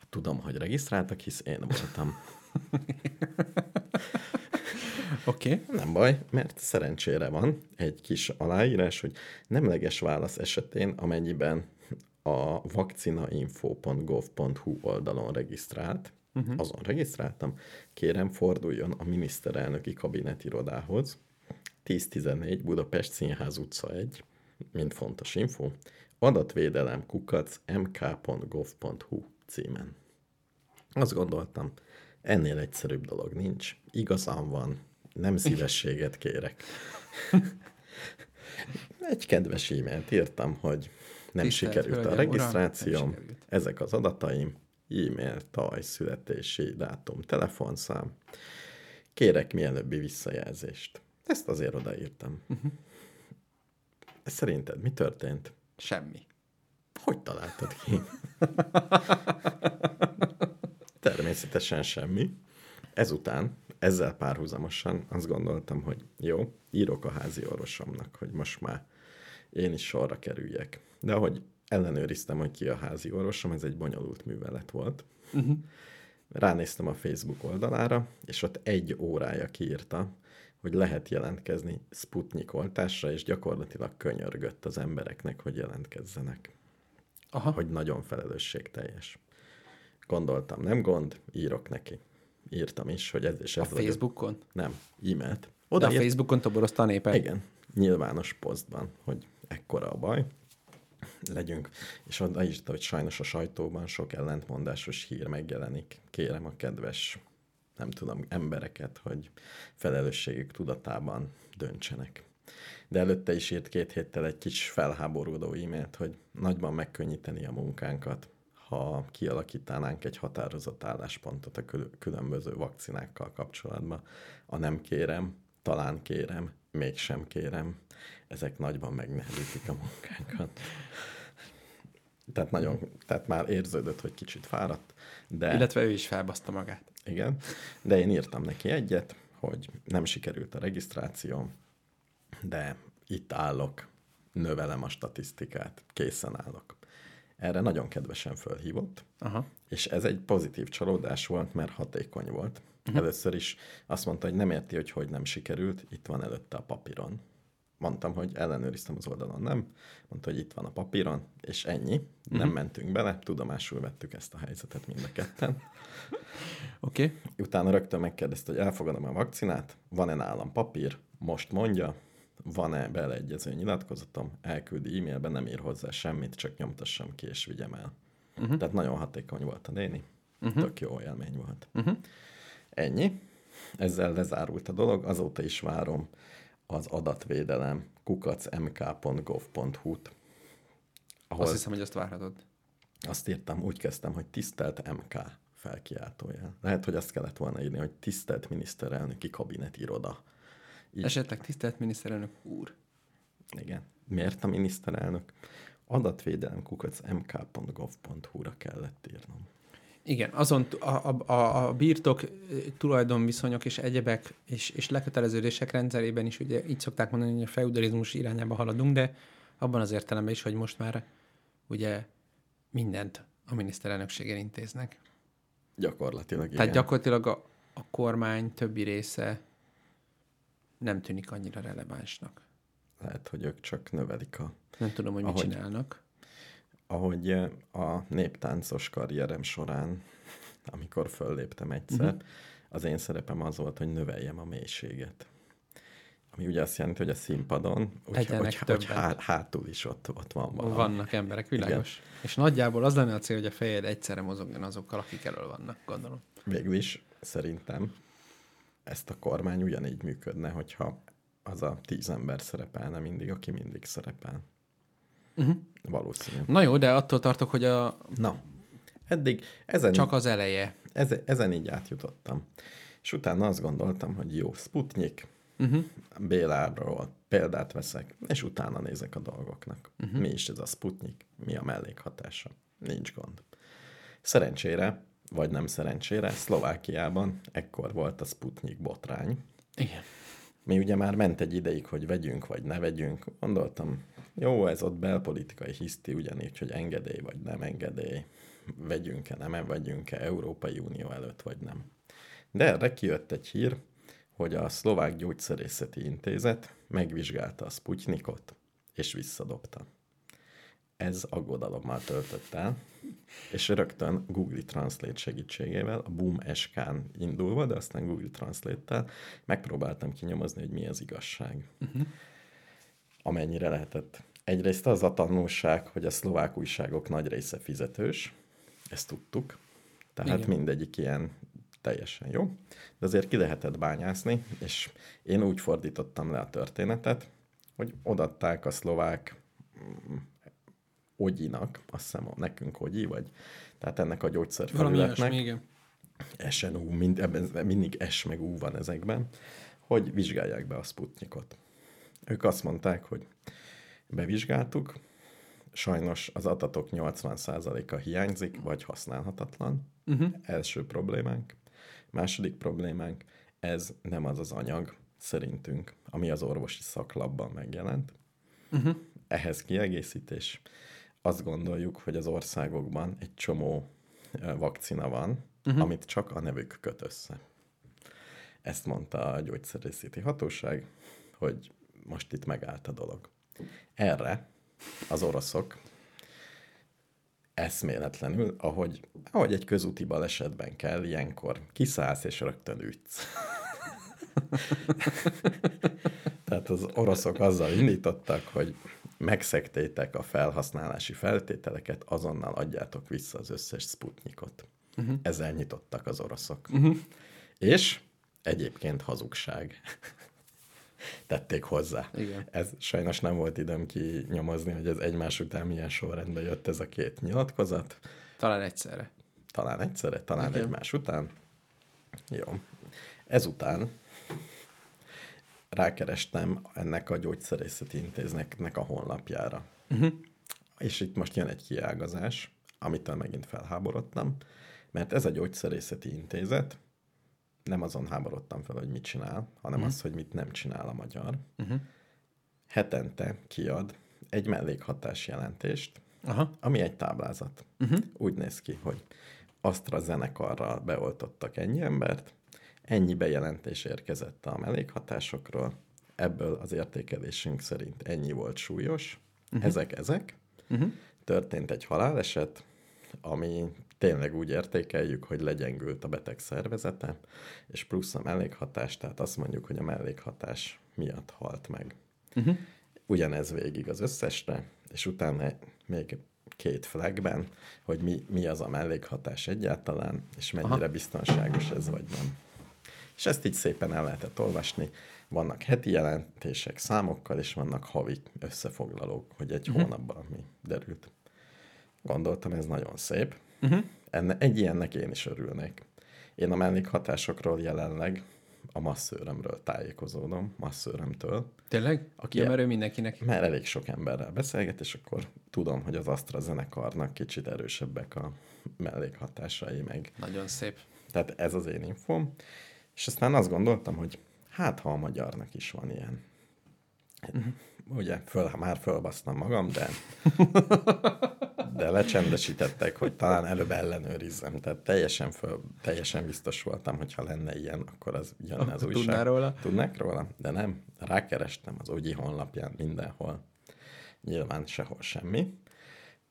Speaker 2: Tudom, hogy regisztráltak, hisz én voltam.
Speaker 1: Oké. Okay.
Speaker 2: Nem baj, mert szerencsére van egy kis aláírás, hogy nemleges válasz esetén, amennyiben a vakcinainfo.gov.hu oldalon regisztrált, uh-huh. azon regisztráltam, kérem forduljon a miniszterelnöki kabinetirodához, 1014 Budapest Színház utca 1, mint fontos info, adatvédelem kukac mk.gov.hu címen. Azt gondoltam, ennél egyszerűbb dolog nincs. Igazam van, nem szívességet kérek. Egy kedves e-mailt írtam, hogy nem
Speaker 1: Tisztelt
Speaker 2: sikerült a
Speaker 1: Hölgyem, Uram,
Speaker 2: regisztrációm,
Speaker 1: sikerült.
Speaker 2: ezek az adataim, e-mail, taj, születési dátum, telefonszám. Kérek mielőbbi visszajelzést. Ezt azért odaírtam. Uh-huh. Szerinted mi történt?
Speaker 1: Semmi.
Speaker 2: Hogy találtad ki? Természetesen semmi. Ezután, ezzel párhuzamosan azt gondoltam, hogy jó, írok a házi orvosomnak, hogy most már én is sorra kerüljek. De ahogy ellenőriztem, hogy ki a házi orvosom, ez egy bonyolult művelet volt. Uh-huh. Ránéztem a Facebook oldalára, és ott egy órája kiírta, hogy lehet jelentkezni Sputnik oltásra, és gyakorlatilag könyörgött az embereknek, hogy jelentkezzenek.
Speaker 1: Aha.
Speaker 2: Hogy nagyon felelősségteljes. Gondoltam, nem gond, írok neki. Írtam is, hogy ez és
Speaker 1: A
Speaker 2: ez vagyok.
Speaker 1: Facebookon?
Speaker 2: Nem, e-mailt.
Speaker 1: De
Speaker 2: Oda
Speaker 1: a Facebookon toborozta a népet?
Speaker 2: Igen, nyilvános posztban, hogy ekkora a baj. legyünk. És oda is, hogy sajnos a sajtóban sok ellentmondásos hír megjelenik. Kérem a kedves, nem tudom, embereket, hogy felelősségük tudatában döntsenek. De előtte is írt két héttel egy kis felháborodó e-mailt, hogy nagyban megkönnyíteni a munkánkat, ha kialakítanánk egy határozott álláspontot a különböző vakcinákkal kapcsolatban. A nem kérem, talán kérem, mégsem kérem, ezek nagyban megnehezítik a munkánkat. Tehát nagyon, tehát már érződött, hogy kicsit fáradt. De,
Speaker 1: Illetve ő is felbaszta magát.
Speaker 2: Igen, de én írtam neki egyet, hogy nem sikerült a regisztráció, de itt állok, növelem a statisztikát, készen állok. Erre nagyon kedvesen fölhívott, Aha. és ez egy pozitív csalódás volt, mert hatékony volt. Uh-huh. Először is azt mondta, hogy nem érti, hogy hogy nem sikerült, itt van előtte a papíron. Mondtam, hogy ellenőriztem az oldalon, nem. Mondta, hogy itt van a papíron, és ennyi. Uh-huh. Nem mentünk bele, tudomásul vettük ezt a helyzetet mind a ketten.
Speaker 1: Oké. Okay.
Speaker 2: Utána rögtön megkérdezte, hogy elfogadom a vakcinát, van-e nálam papír, most mondja, van-e beleegyező nyilatkozatom, elküldi e-mailben, nem ír hozzá semmit, csak nyomtassam ki és vigyem el. Uh-huh. Tehát nagyon hatékony volt a néni, uh-huh. tök jó élmény volt. Uh-huh. Ennyi. Ezzel lezárult a dolog, azóta is várom az adatvédelem kukacmk.gov.hu-t.
Speaker 1: Ahol azt hiszem, hogy azt várhatod.
Speaker 2: Azt írtam, úgy kezdtem, hogy tisztelt MK felkiáltójel. Lehet, hogy azt kellett volna írni, hogy tisztelt miniszterelnöki kabinet iroda.
Speaker 1: Így. Esetleg tisztelt miniszterelnök úr.
Speaker 2: Igen. Miért a miniszterelnök? Adatvédelem kukac mk.gov.hu-ra kellett írnom.
Speaker 1: Igen, azon a, a, a birtok tulajdonviszonyok és egyebek és, és leköteleződések rendszerében is ugye így szokták mondani, hogy a feudalizmus irányába haladunk, de abban az értelemben is, hogy most már ugye mindent a miniszterelnökségen intéznek.
Speaker 2: Gyakorlatilag igen.
Speaker 1: Tehát gyakorlatilag a, a kormány többi része nem tűnik annyira relevánsnak.
Speaker 2: Lehet, hogy ők csak növelik a...
Speaker 1: Nem tudom, hogy mit ahogy, csinálnak.
Speaker 2: Ahogy eh, a néptáncos karrierem során, amikor fölléptem egyszer, uh-huh. az én szerepem az volt, hogy növeljem a mélységet. Ami ugye azt jelenti, hogy a színpadon, úgy, hogy, hogy há, hátul is ott, ott van
Speaker 1: valami. Vannak emberek, világos. Igen. És nagyjából az lenne a cél, hogy a fejed egyszerre mozogjon azokkal, akik elől vannak, gondolom.
Speaker 2: Végül is szerintem ezt a kormány ugyanígy működne, hogyha az a tíz ember szerepelne mindig, aki mindig szerepel. Uh-huh. Valószínű.
Speaker 1: Na jó, de attól tartok, hogy a...
Speaker 2: Na, eddig ezen...
Speaker 1: Csak az eleje.
Speaker 2: Ezen, ezen így átjutottam. És utána azt gondoltam, hogy jó, Sputnik, uh-huh. Béláról példát veszek, és utána nézek a dolgoknak. Uh-huh. Mi is ez a Sputnik? Mi a mellékhatása? Nincs gond. Szerencsére vagy nem szerencsére, Szlovákiában ekkor volt a Sputnik botrány.
Speaker 1: Igen.
Speaker 2: Mi ugye már ment egy ideig, hogy vegyünk vagy ne vegyünk. Gondoltam, jó, ez ott belpolitikai hiszti, ugyanígy, hogy engedély vagy nem engedély, vegyünk-e, nem vegyünk-e Európai Unió előtt vagy nem. De erre kijött egy hír, hogy a Szlovák Gyógyszerészeti Intézet megvizsgálta a Sputnikot, és visszadobta ez aggodalommal töltött el, és rögtön Google Translate segítségével, a Boom SK-n indulva, de aztán Google Translate-tel megpróbáltam kinyomozni, hogy mi az igazság. Uh-huh. Amennyire lehetett. Egyrészt az a tanulság, hogy a szlovák újságok nagy része fizetős, ezt tudtuk, tehát Igen. mindegyik ilyen teljesen jó, de azért ki lehetett bányászni, és én úgy fordítottam le a történetet, hogy odatták a szlovák Ogyinak, azt hiszem nekünk Ogyi, vagy tehát ennek a gyógyszerfelületnek. SNU, mind, ebben, mindig S meg U van ezekben, hogy vizsgálják be a Sputnikot. Ők azt mondták, hogy bevizsgáltuk, sajnos az adatok 80%-a hiányzik, vagy használhatatlan. Uh-huh. Első problémánk. Második problémánk, ez nem az az anyag, szerintünk, ami az orvosi szaklapban megjelent. Uh-huh. Ehhez kiegészítés azt gondoljuk, hogy az országokban egy csomó vakcina van, uh-huh. amit csak a nevük köt össze. Ezt mondta a gyógyszerészeti hatóság, hogy most itt megállt a dolog. Erre az oroszok eszméletlenül, ahogy, ahogy egy közúti balesetben kell, ilyenkor kiszállsz és rögtön ütsz. Tehát az oroszok azzal indítottak, hogy megszektétek a felhasználási feltételeket, azonnal adjátok vissza az összes Sputnikot. Uh-huh. Ezzel nyitottak az oroszok. Uh-huh. És egyébként hazugság. Tették hozzá.
Speaker 1: Igen.
Speaker 2: Ez sajnos nem volt időm kinyomozni, hogy ez egymás után milyen sorrendben jött ez a két nyilatkozat.
Speaker 1: Talán egyszerre.
Speaker 2: Talán egyszerre, talán
Speaker 1: Igen.
Speaker 2: egymás után. Jó. Ezután rákerestem ennek a gyógyszerészeti intéznek a honlapjára. Uh-huh. És itt most jön egy kiágazás, amitől megint felháborodtam, mert ez a gyógyszerészeti intézet, nem azon háborodtam fel, hogy mit csinál, hanem uh-huh. az, hogy mit nem csinál a magyar. Uh-huh. Hetente kiad egy mellékhatás jelentést,
Speaker 1: Aha.
Speaker 2: ami egy táblázat. Uh-huh. Úgy néz ki, hogy AstraZeneca-ral beoltottak ennyi embert, ennyi bejelentés érkezett a mellékhatásokról, ebből az értékelésünk szerint ennyi volt súlyos, uh-huh. ezek, ezek. Uh-huh. Történt egy haláleset, ami tényleg úgy értékeljük, hogy legyengült a beteg szervezete, és plusz a mellékhatás, tehát azt mondjuk, hogy a mellékhatás miatt halt meg. Uh-huh. Ugyanez végig az összesre, és utána még két flagben, hogy mi, mi az a mellékhatás egyáltalán, és mennyire Aha. biztonságos ez vagy nem. És ezt így szépen el lehetett olvasni. Vannak heti jelentések számokkal, és vannak havi összefoglalók, hogy egy uh-huh. hónapban mi derült. Gondoltam, ez nagyon szép. Uh-huh. Enne, egy ilyennek én is örülnék. Én a mellékhatásokról jelenleg a masszőrömről tájékozódom, masszőrömtől.
Speaker 1: Tényleg? Aki ja, mert ő mindenkinek.
Speaker 2: Mert elég sok emberrel beszélget, és akkor tudom, hogy az AstraZeneca-nak kicsit erősebbek a mellékhatásai meg.
Speaker 1: Nagyon szép.
Speaker 2: Tehát ez az én infom. És aztán azt gondoltam, hogy hát ha a magyarnak is van ilyen. Uh-huh. Ugye, föl, már fölbasztam magam, de, de lecsendesítettek, hogy talán előbb ellenőrizzem. Tehát teljesen, föl, teljesen biztos voltam, hogy ha lenne ilyen, akkor az jönne az újság.
Speaker 1: Tudnál róla?
Speaker 2: Tudnak róla? De nem. Rákerestem az UGI honlapján mindenhol. Nyilván sehol semmi.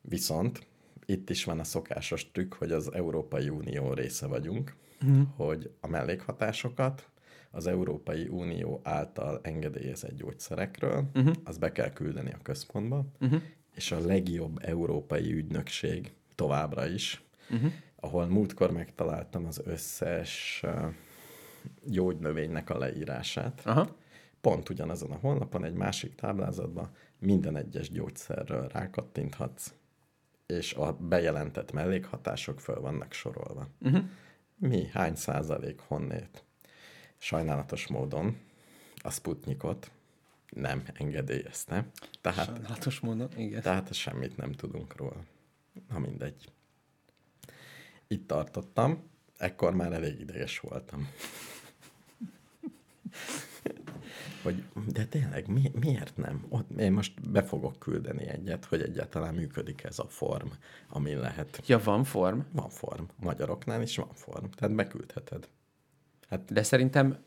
Speaker 2: Viszont itt is van a szokásos trükk, hogy az Európai Unió része vagyunk, uh-huh. hogy a mellékhatásokat az Európai Unió által engedélyezett gyógyszerekről, uh-huh. az be kell küldeni a központba, uh-huh. és a legjobb európai ügynökség továbbra is, uh-huh. ahol múltkor megtaláltam az összes gyógynövénynek a leírását. Aha. Pont ugyanazon a honlapon, egy másik táblázatban minden egyes gyógyszerről rákattinthatsz, és a bejelentett mellékhatások föl vannak sorolva. Uh-huh. Mi, hány százalék, honnét? Sajnálatos módon a Sputnikot nem engedélyezte.
Speaker 1: Tehát, Sajnálatos módon, igen.
Speaker 2: Tehát semmit nem tudunk róla. Na mindegy. Itt tartottam, ekkor már elég ideges voltam. Hogy de tényleg mi, miért nem? Ott, én most be fogok küldeni egyet, hogy egyáltalán működik ez a form, ami lehet.
Speaker 1: Ja, van form?
Speaker 2: Van form. Magyaroknál is van form. Tehát beküldheted.
Speaker 1: Hát... De szerintem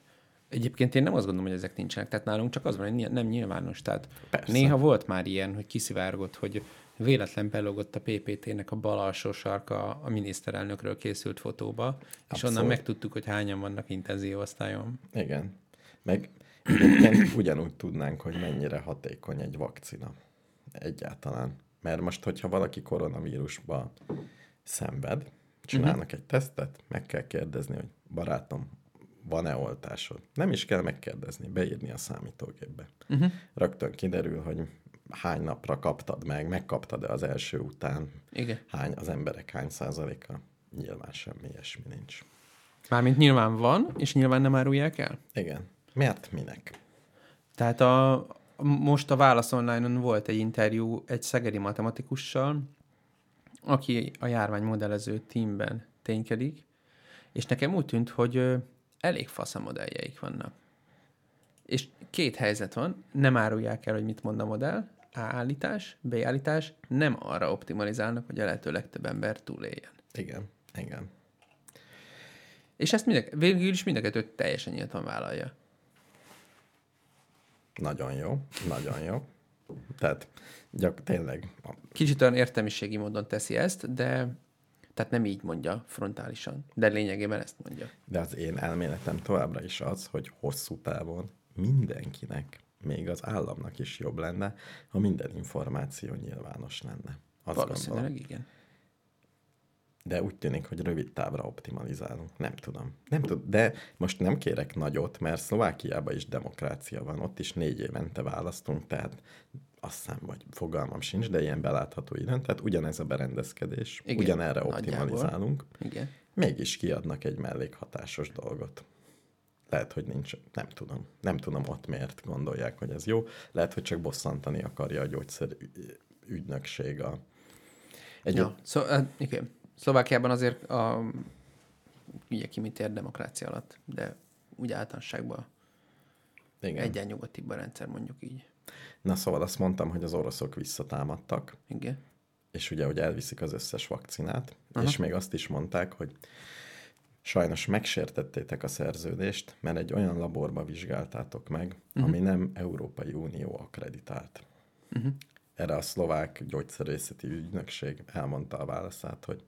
Speaker 1: egyébként én nem azt gondolom, hogy ezek nincsenek. Tehát nálunk csak az van, hogy nem nyilvános. Tehát Persze. néha volt már ilyen, hogy kiszivárgott, hogy véletlen belogott a PPT-nek a bal alsó sarka a miniszterelnökről készült fotóba, Abszolút. és onnan megtudtuk, hogy hányan vannak intenzív osztályon.
Speaker 2: Igen. Meg Egyébként ugyanúgy tudnánk, hogy mennyire hatékony egy vakcina egyáltalán. Mert most, hogyha valaki koronavírusba szenved, csinálnak uh-huh. egy tesztet, meg kell kérdezni, hogy barátom, van-e oltásod? Nem is kell megkérdezni, beírni a számítógépbe. Uh-huh. Rögtön kiderül, hogy hány napra kaptad meg, megkaptad-e az első után,
Speaker 1: Igen.
Speaker 2: hány az emberek hány százaléka. Nyilván semmi ilyesmi nincs.
Speaker 1: Mármint nyilván van, és nyilván nem árulják el?
Speaker 2: Igen. Miért? Minek?
Speaker 1: Tehát a, most a Válasz Online-on volt egy interjú egy szegedi matematikussal, aki a járvány modellező teamben ténykedik, és nekem úgy tűnt, hogy elég fasz a modelljeik vannak. És két helyzet van, nem árulják el, hogy mit mond a modell, A állítás, B állítás, nem arra optimalizálnak, hogy a lehető legtöbb ember túléljen.
Speaker 2: Igen, igen.
Speaker 1: És ezt mindek, végül is mind a kettőt teljesen nyíltan vállalja.
Speaker 2: Nagyon jó, nagyon jó. Tehát gyak, tényleg.
Speaker 1: Kicsit olyan értelmiségi módon teszi ezt, de tehát nem így mondja frontálisan, de lényegében ezt mondja.
Speaker 2: De az én elméletem továbbra is az, hogy hosszú távon mindenkinek még az államnak is jobb lenne, ha minden információ nyilvános lenne. Azt
Speaker 1: Valószínűleg
Speaker 2: gondolom.
Speaker 1: igen.
Speaker 2: De úgy tűnik, hogy rövid távra optimalizálunk. Nem tudom. Nem tud, de most nem kérek nagyot, mert Szlovákiában is demokrácia van, ott is négy évente választunk, tehát azt hiszem, vagy fogalmam sincs, de ilyen belátható időn, tehát ugyanez a berendezkedés,
Speaker 1: Igen,
Speaker 2: ugyanerre
Speaker 1: nagyjából.
Speaker 2: optimalizálunk,
Speaker 1: Igen.
Speaker 2: mégis kiadnak egy mellékhatásos dolgot. Lehet, hogy nincs, nem tudom. Nem tudom ott miért gondolják, hogy ez jó. Lehet, hogy csak bosszantani akarja a gyógyszer ügynökség a... Egy
Speaker 1: Ja. Szó, hát, igen. Szlovákiában azért a, ugye ki mit ér demokrácia alatt, de úgy általánosságban
Speaker 2: igen.
Speaker 1: egyen nyugatibb a rendszer, mondjuk így.
Speaker 2: Na szóval azt mondtam, hogy az oroszok visszatámadtak,
Speaker 1: Igen.
Speaker 2: és ugye, hogy elviszik az összes vakcinát,
Speaker 1: Aha.
Speaker 2: és még azt is mondták, hogy sajnos megsértettétek a szerződést, mert egy olyan laborba vizsgáltátok meg, uh-huh. ami nem Európai Unió akreditált.
Speaker 1: Uh-huh.
Speaker 2: Erre a szlovák gyógyszerészeti ügynökség elmondta a válaszát, hogy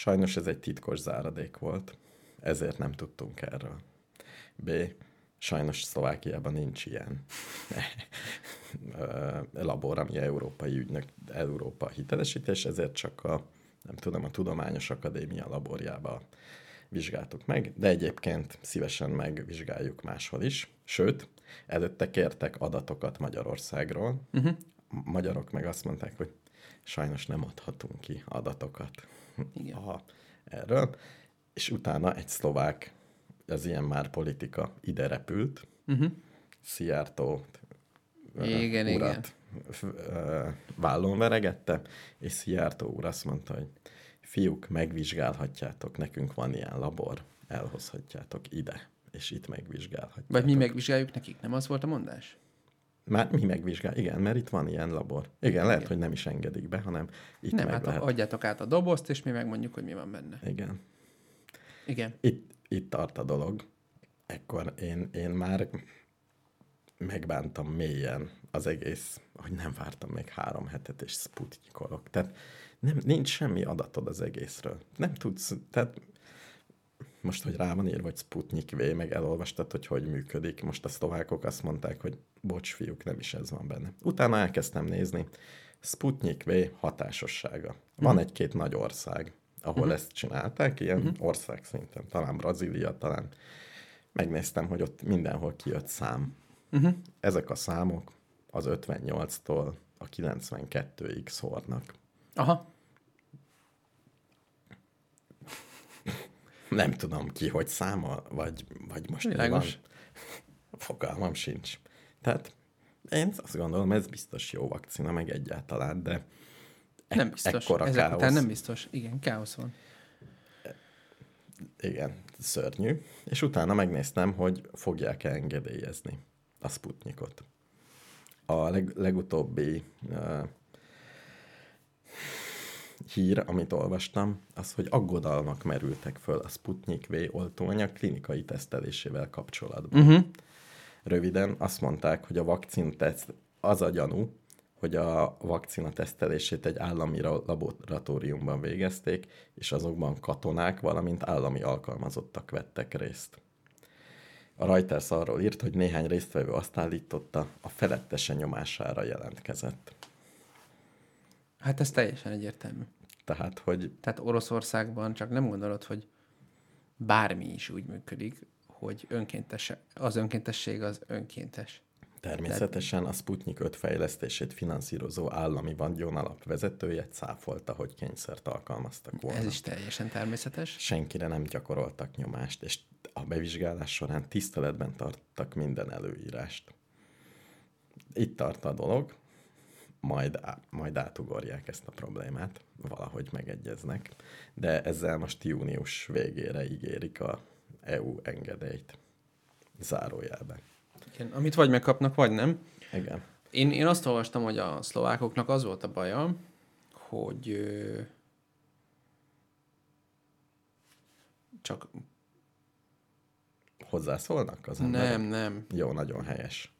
Speaker 2: sajnos ez egy titkos záradék volt, ezért nem tudtunk erről. B. Sajnos Szlovákiában nincs ilyen labor, ami európai ügynök, Európa hitelesítés, ezért csak a, nem tudom, a Tudományos Akadémia laborjába vizsgáltuk meg, de egyébként szívesen megvizsgáljuk máshol is. Sőt, előtte kértek adatokat Magyarországról.
Speaker 1: Uh-huh.
Speaker 2: Magyarok meg azt mondták, hogy sajnos nem adhatunk ki adatokat
Speaker 1: Igen.
Speaker 2: Aha, erről. És utána egy szlovák, ez ilyen már politika, ide repült,
Speaker 1: Uh-huh.
Speaker 2: Szijjártó
Speaker 1: Igen,
Speaker 2: urat ö, vállon veregette, és Szijjártó úr azt mondta, hogy fiúk, megvizsgálhatjátok, nekünk van ilyen labor, elhozhatjátok ide, és itt megvizsgálhatjátok.
Speaker 1: Vagy mi megvizsgáljuk nekik, nem az volt a mondás?
Speaker 2: Már mi megvizsgál, igen, mert itt van ilyen labor. Igen, lehet,
Speaker 1: Igen.
Speaker 2: hogy nem is engedik be, hanem itt
Speaker 1: nem,
Speaker 2: meg
Speaker 1: hát
Speaker 2: lehet.
Speaker 1: adjátok át a dobozt, és mi megmondjuk, hogy mi van benne.
Speaker 2: Igen.
Speaker 1: Igen.
Speaker 2: Itt, itt tart a dolog. Ekkor én, én már megbántam mélyen az egész, hogy nem vártam még három hetet, és sputnikolok. Tehát nem, nincs semmi adatod az egészről. Nem tudsz, tehát most, hogy rá van írva, hogy Sputnik V, meg elolvastad, hogy hogy működik. Most a szlovákok azt mondták, hogy bocs, fiúk, nem is ez van benne. Utána elkezdtem nézni, Sputnik V hatásossága. Van
Speaker 1: Mhm.
Speaker 2: egy-két nagy ország, ahol
Speaker 1: Mhm.
Speaker 2: ezt csinálták, ilyen
Speaker 1: Mhm.
Speaker 2: ország szinten, talán Brazília, talán megnéztem, hogy ott mindenhol kijött szám.
Speaker 1: Uh-huh.
Speaker 2: Ezek a számok az 58-tól a 92-ig szórnak.
Speaker 1: Aha.
Speaker 2: Nem tudom ki, hogy számol, vagy, vagy most mi van.
Speaker 1: Világos.
Speaker 2: Fogalmam sincs. Tehát én azt gondolom, ez biztos jó vakcina, meg egyáltalán, de e-
Speaker 1: Nem biztos.
Speaker 2: ekkora
Speaker 1: Ezek
Speaker 2: káosz,
Speaker 1: után nem biztos. Igen, káosz van.
Speaker 2: igen, szörnyű. És utána megnéztem, hogy fogják-e engedélyezni a Sputnikot. A leg, legutóbbi uh, hír, amit olvastam, az, hogy aggodalmak merültek föl a Sputnik V oltóanyag klinikai tesztelésével kapcsolatban.
Speaker 1: Uh-huh.
Speaker 2: Röviden azt mondták, hogy a vakcinteszt az a gyanú, hogy a vakcina tesztelését egy állami ra- laboratóriumban végezték, és azokban katonák, valamint állami alkalmazottak vettek részt. A Reuters arról írt, hogy néhány résztvevő azt állította, a felettese nyomására jelentkezett.
Speaker 1: Hát ez teljesen egyértelmű.
Speaker 2: Tehát, hogy
Speaker 1: Tehát Oroszországban csak nem gondolod, hogy bármi is úgy működik, hogy önkéntes, az önkéntesség az önkéntes.
Speaker 2: természetesen a Sputnik 5 fejlesztését finanszírozó állami vagyonalap vezetője cáfolta, hogy kényszert alkalmaztak volna.
Speaker 1: Ez is teljesen természetes.
Speaker 2: senkire nem gyakoroltak nyomást, és a bevizsgálás során tiszteletben tartottak minden előírást. Itt tart a dolog, majd, á- majd átugorják ezt a problémát, valahogy megegyeznek, de ezzel most június végére ígérik a EU engedélyt. Zárójelben.
Speaker 1: Igen, amit vagy megkapnak, vagy nem.
Speaker 2: Igen.
Speaker 1: Én, én azt olvastam, hogy a szlovákoknak az volt a baja, hogy ö, csak
Speaker 2: Hozzászólnak az emberek?
Speaker 1: nem, nem.
Speaker 2: Jó, nagyon helyes.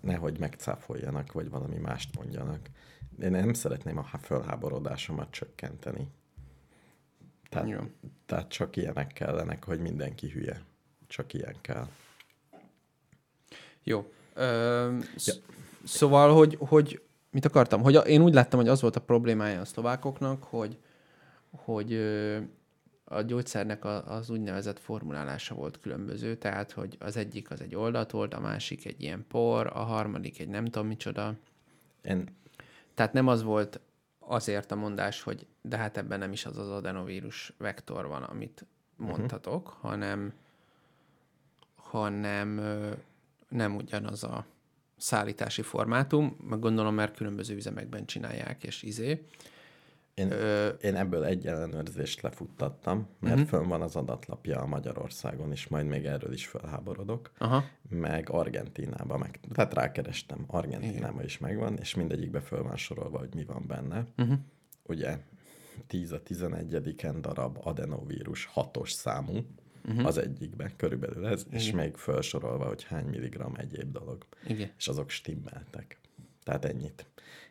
Speaker 2: Nehogy megcáfoljanak, vagy valami mást mondjanak. Én nem szeretném a há- fölháborodásomat csökkenteni. Tehát,
Speaker 1: Jó.
Speaker 2: tehát csak ilyenek kellenek, hogy mindenki hülye. Csak ilyen kell.
Speaker 1: Jó. Ö, ja. Szóval, hogy, hogy mit akartam? Hogy én úgy láttam, hogy az volt a problémája a szlovákoknak, hogy, hogy a gyógyszernek az úgynevezett formulálása volt különböző, tehát, hogy az egyik az egy oldat volt, a másik egy ilyen por, a harmadik egy nem tudom micsoda. Én... Tehát nem az volt azért a mondás, hogy de hát ebben nem is az az adenovírus vektor van, amit mondhatok, uh-huh. hanem hanem nem ugyanaz a szállítási formátum, meg gondolom, mert különböző üzemekben csinálják, és izé.
Speaker 2: Én, Ö... én ebből egy ellenőrzést lefuttattam, mert uh-huh. fönn van az adatlapja a Magyarországon is, majd még erről is felháborodok, Aha. meg Argentinában, meg, tehát rákerestem, Argentinában is megvan, és mindegyikbe föl van sorolva, hogy mi van benne. Uh-huh. Ugye 10 a 11 darab adenovírus hatos számú, uh-huh. az egyikbe, körülbelül ez, Igen. és még felsorolva, hogy hány milligram egyéb dolog. Igen. És azok stimmeltek. Tehát ennyit.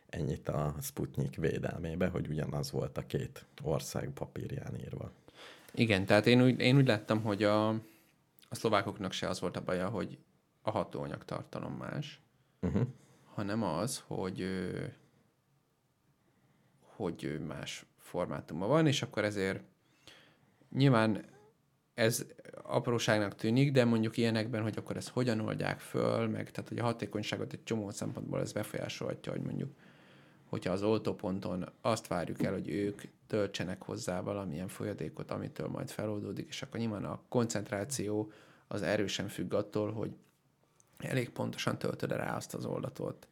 Speaker 2: Ennyit a Sputnik védelmébe, hogy ugyanaz volt a két ország papírján írva.
Speaker 1: Igen, tehát én úgy, én úgy láttam, hogy a, a szlovákoknak se az volt a baja, hogy a hatóanyag tartalom más, uh-huh. hanem az, hogy hogy más formátumban van, és akkor ezért nyilván ez apróságnak tűnik, de mondjuk ilyenekben, hogy akkor ezt hogyan oldják föl, meg tehát hogy a hatékonyságot egy csomó szempontból ez befolyásolhatja, hogy mondjuk hogyha az oltóponton azt várjuk el, hogy ők töltsenek hozzá valamilyen folyadékot, amitől majd feloldódik, és akkor nyilván a koncentráció az erősen függ attól, hogy elég pontosan töltöd rá azt az oldatot.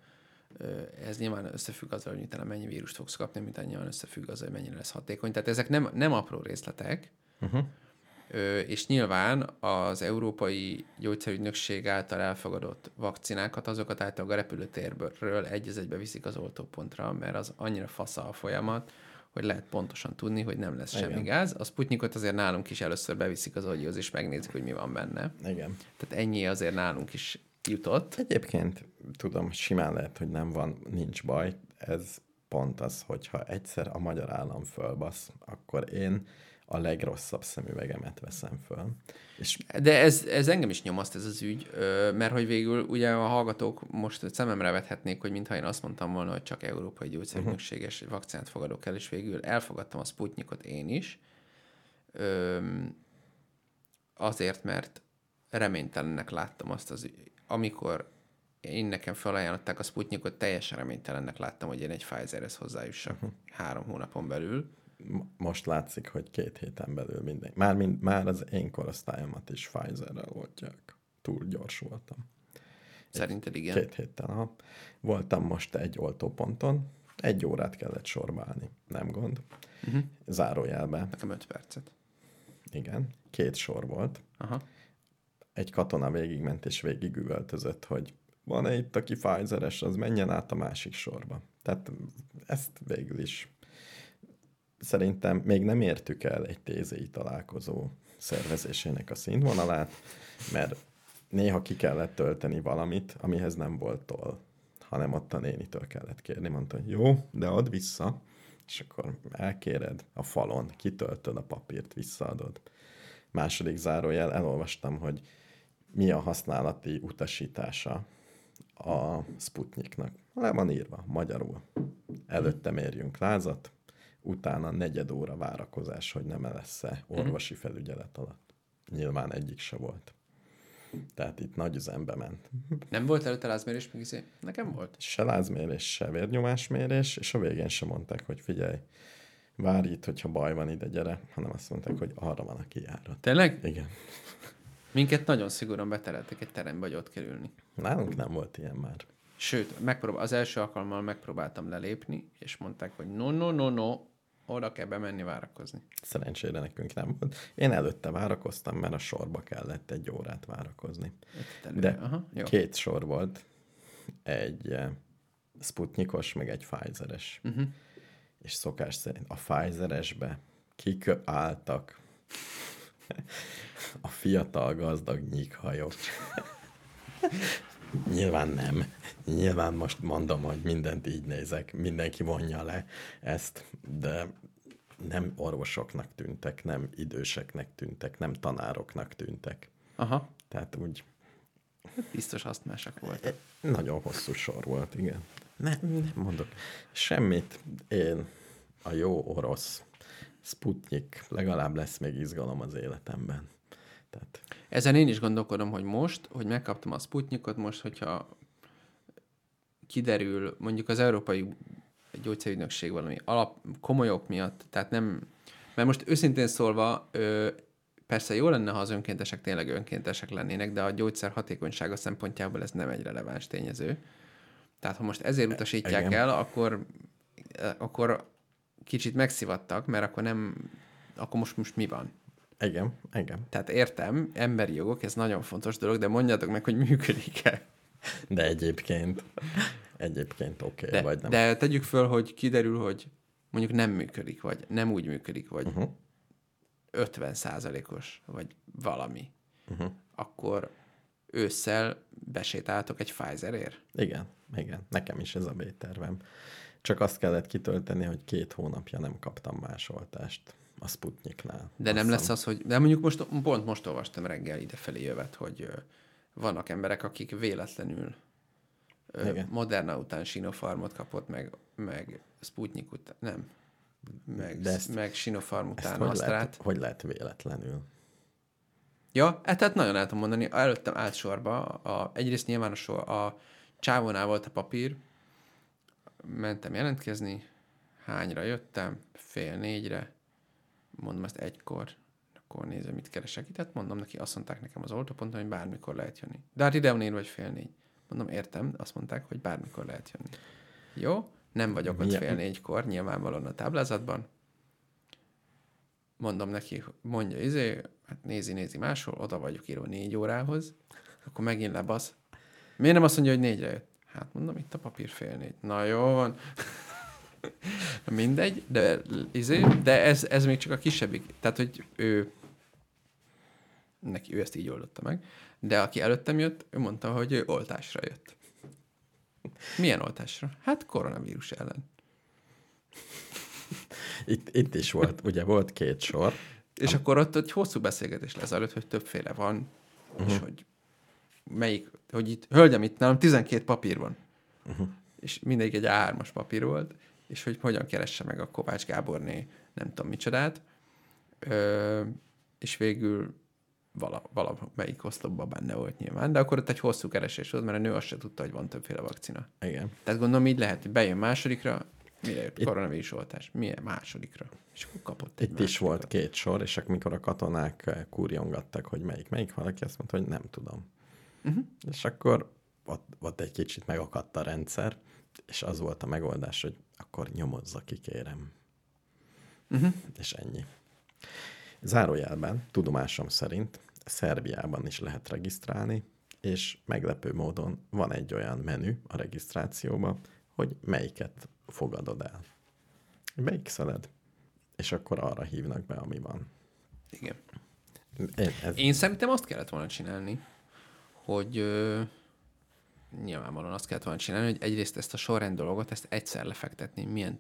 Speaker 1: Ez nyilván összefügg azzal, hogy utána mennyi vírust fogsz kapni, mint nyilván összefügg azzal, hogy mennyire lesz hatékony. Tehát ezek nem, nem apró részletek, uh-huh és nyilván az Európai Gyógyszerügynökség által elfogadott vakcinákat, azokat általában a repülőtérből egy az egybe viszik az oltópontra, mert az annyira fasza a folyamat, hogy lehet pontosan tudni, hogy nem lesz Igen. semmi gáz. A Sputnikot azért nálunk is először beviszik az agyhoz, és megnézik, hogy mi van benne.
Speaker 2: Igen.
Speaker 1: Tehát ennyi azért nálunk is jutott.
Speaker 2: Egyébként tudom, simán lehet, hogy nem van, nincs baj. Ez pont az, hogyha egyszer a magyar állam fölbasz, akkor én a legrosszabb szemüvegemet veszem föl.
Speaker 1: És... De ez, ez engem is nyomaszt ez az ügy, mert hogy végül ugye a hallgatók most szememre vethetnék, hogy mintha én azt mondtam volna, hogy csak európai gyógyszerügynökséges uh-huh. vakcinát fogadok el, és végül elfogadtam a Sputnikot én is. Azért, mert reménytelennek láttam azt az, amikor én nekem felajánlották a Sputnikot, teljesen reménytelennek láttam, hogy én egy Pfizerhez hozzájussak uh-huh. három hónapon belül
Speaker 2: most látszik, hogy két héten belül minden. Már, mind, már az én korosztályomat is Pfizerrel oltják. Túl gyors voltam.
Speaker 1: Szerinted igen?
Speaker 2: Két héttel, ha Voltam most egy oltóponton, egy órát kellett sorbálni, nem gond. Uh-huh. Zárójelbe.
Speaker 1: Nekem öt percet.
Speaker 2: Igen, két sor volt. Aha. Egy katona végigment és végigüvöltözött, hogy van-e itt, aki Pfizeres, az menjen át a másik sorba. Tehát ezt végül is szerintem még nem értük el egy tézéi találkozó szervezésének a színvonalát, mert néha ki kellett tölteni valamit, amihez nem volt toll, hanem ott a nénitől kellett kérni. Mondta, jó, de add vissza, és akkor elkéred a falon, kitöltöd a papírt, visszaadod. Második zárójel, elolvastam, hogy mi a használati utasítása a Sputniknak. Le van írva, magyarul. Előtte mérjünk lázat, utána negyed óra várakozás, hogy nem lesz-e orvosi felügyelet alatt. Nyilván egyik se volt. Tehát itt nagy üzembe ment.
Speaker 1: Nem volt előtte lázmérés, meg izé? Nekem volt.
Speaker 2: Se lázmérés, se vérnyomásmérés, és a végén sem mondták, hogy figyelj, várj itt, hogyha baj van, ide gyere, hanem azt mondták, hogy arra van a kijárat.
Speaker 1: Tényleg?
Speaker 2: Igen.
Speaker 1: Minket nagyon szigorúan betereltek egy terembe, hogy ott kerülni.
Speaker 2: Nálunk nem volt ilyen már.
Speaker 1: Sőt, megpróbál, az első alkalommal megpróbáltam lelépni, és mondták, hogy no, no, no, no, oda kell bemenni várakozni.
Speaker 2: Szerencsére nekünk nem volt. Én előtte várakoztam, mert a sorba kellett egy órát várakozni. De Aha, jó. két sor volt. Egy uh, Sputnikos, meg egy Pfizeres. Uh-huh. És szokás szerint a Pfizeresbe kik álltak a fiatal gazdag nyíkhajok. Nyilván nem. Nyilván most mondom, hogy mindent így nézek, mindenki vonja le ezt, de nem orvosoknak tűntek, nem időseknek tűntek, nem tanároknak tűntek. Aha. Tehát úgy
Speaker 1: Biztos asztmásak voltak.
Speaker 2: Nagyon hosszú sor volt, igen. Nem, nem mondok semmit. Én a jó orosz Sputnik, legalább lesz még izgalom az életemben. Tehát...
Speaker 1: Ezen én is gondolkodom, hogy most, hogy megkaptam a Sputnikot, most, hogyha kiderül, mondjuk az Európai Gyógyszerügynökség valami alap, komoly ok miatt, tehát nem, mert most őszintén szólva, ö, persze jó lenne, ha az önkéntesek tényleg önkéntesek lennének, de a gyógyszer hatékonysága szempontjából ez nem egy releváns tényező. Tehát ha most ezért utasítják Igen. el, akkor, akkor kicsit megszivattak, mert akkor nem, akkor most, most mi van?
Speaker 2: Igen, igen.
Speaker 1: Tehát értem, emberi jogok, ez nagyon fontos dolog, de mondjátok meg, hogy működik-e.
Speaker 2: De egyébként, egyébként oké, okay, vagy nem.
Speaker 1: De tegyük föl, hogy kiderül, hogy mondjuk nem működik, vagy nem úgy működik, vagy uh-huh. 50 százalékos, vagy valami. Uh-huh. Akkor ősszel besétáltok egy Pfizerért?
Speaker 2: Igen, igen. Nekem is ez a B-tervem. Csak azt kellett kitölteni, hogy két hónapja nem kaptam más oltást a Sputniknál.
Speaker 1: De nem lesz az, hogy... De mondjuk most, pont most olvastam reggel idefelé jövet, hogy vannak emberek, akik véletlenül Igen. Moderna után Sinopharmot kapott, meg, meg Sputnik után, nem, meg, De ezt, meg Sinopharm után
Speaker 2: hogy lehet, hogy lehet véletlenül?
Speaker 1: Ja, hát tehát nagyon el tudom mondani, előttem állt sorba, a, egyrészt nyilván a, sor, a csávónál volt a papír, mentem jelentkezni, hányra jöttem, fél négyre, mondom ezt egykor, akkor nézem, mit keresek itt. Tehát mondom neki, azt mondták nekem az oltóponton, hogy bármikor lehet jönni. De hát ide van vagy fél négy. Mondom, értem, azt mondták, hogy bármikor lehet jönni. Jó, nem vagyok ott fél négykor, nyilvánvalóan a táblázatban. Mondom neki, mondja, izé, hát nézi, nézi máshol, oda vagyok írva négy órához, akkor megint lebasz. Miért nem azt mondja, hogy négyre jött? Hát mondom, itt a papír fél négy. Na jó van. Mindegy, de, izé, de ez, ez még csak a kisebbik. Tehát, hogy ő neki ő ezt így oldotta meg, de aki előttem jött, ő mondta, hogy ő oltásra jött. Milyen oltásra? Hát koronavírus ellen.
Speaker 2: Itt, itt is volt, ugye volt két sor.
Speaker 1: És akkor ott egy hosszú beszélgetés lesz előtt, hogy többféle van, uh-huh. és hogy melyik, hogy itt, hölgyem, itt nálam 12 papír van. Uh-huh. És mindegyik egy A3-as papír volt, és hogy hogyan keresse meg a Kovács Gáborné nem tudom micsodát. Ö, és végül vala, valamelyik oszlopban benne volt nyilván, de akkor ott egy hosszú keresés volt, mert a nő azt se tudta, hogy van többféle vakcina.
Speaker 2: Igen.
Speaker 1: Tehát gondolom így lehet, hogy bejön másodikra, mire jött? Itt... Koronavírus oltás. Milyen másodikra? És akkor kapott
Speaker 2: egy Itt másodikra. is volt két sor, és amikor a katonák kurjongattak, hogy melyik, melyik valaki azt mondta, hogy nem tudom. Uh-huh. És akkor ott, ott egy kicsit megakadt a rendszer, és az volt a megoldás, hogy akkor nyomozza ki, kérem. Uh-huh. És ennyi. Zárójelben, tudomásom szerint, Szerbiában is lehet regisztrálni, és meglepő módon van egy olyan menü a regisztrációban, hogy melyiket fogadod el. Melyik szeled? És akkor arra hívnak be, ami van.
Speaker 1: Igen. Én, ez... Én szerintem azt kellett volna csinálni, hogy nyilvánvalóan azt kellett volna csinálni, hogy egyrészt ezt a sorrend dolgot, ezt egyszer lefektetni, milyen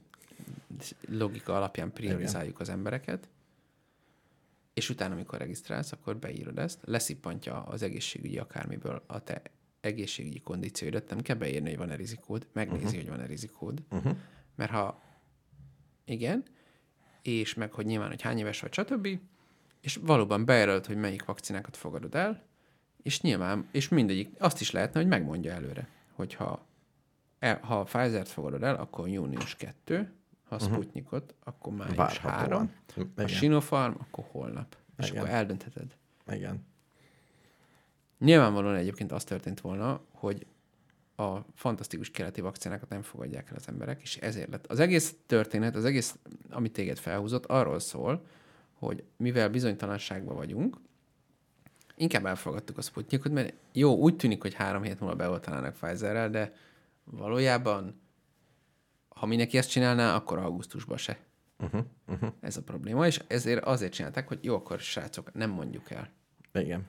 Speaker 1: logika alapján priorizáljuk Igen. az embereket, és utána, amikor regisztrálsz, akkor beírod ezt, leszippantja az egészségügyi akármiből a te egészségügyi kondícióidat, nem kell beírni, hogy van-e rizikód, megnézi, uh-huh. hogy van-e rizikód, uh-huh. mert ha igen, és meg, hogy nyilván, hogy hány éves vagy, stb., és valóban bejelölt, hogy melyik vakcinákat fogadod el, és nyilván, és mindegyik, azt is lehetne, hogy megmondja előre, hogyha el, ha a Pfizer-t fogadod el, akkor június 2, ha uh-huh. Sputnikot, akkor május 3, a Sinopharm, akkor holnap. És Igen. akkor eldöntheted.
Speaker 2: Igen.
Speaker 1: Nyilvánvalóan egyébként az történt volna, hogy a fantasztikus keleti vakcinákat nem fogadják el az emberek, és ezért lett. Az egész történet, az egész, amit téged felhúzott, arról szól, hogy mivel bizonytalanságban vagyunk, inkább elfogadtuk a Sputnikot, mert jó, úgy tűnik, hogy három hét múlva beoltanának Pfizerrel, de valójában ha mindenki ezt csinálná, akkor augusztusban se. Uh-huh, uh-huh. Ez a probléma, és ezért azért csinálták, hogy jó, akkor srácok, nem mondjuk el.
Speaker 2: Igen.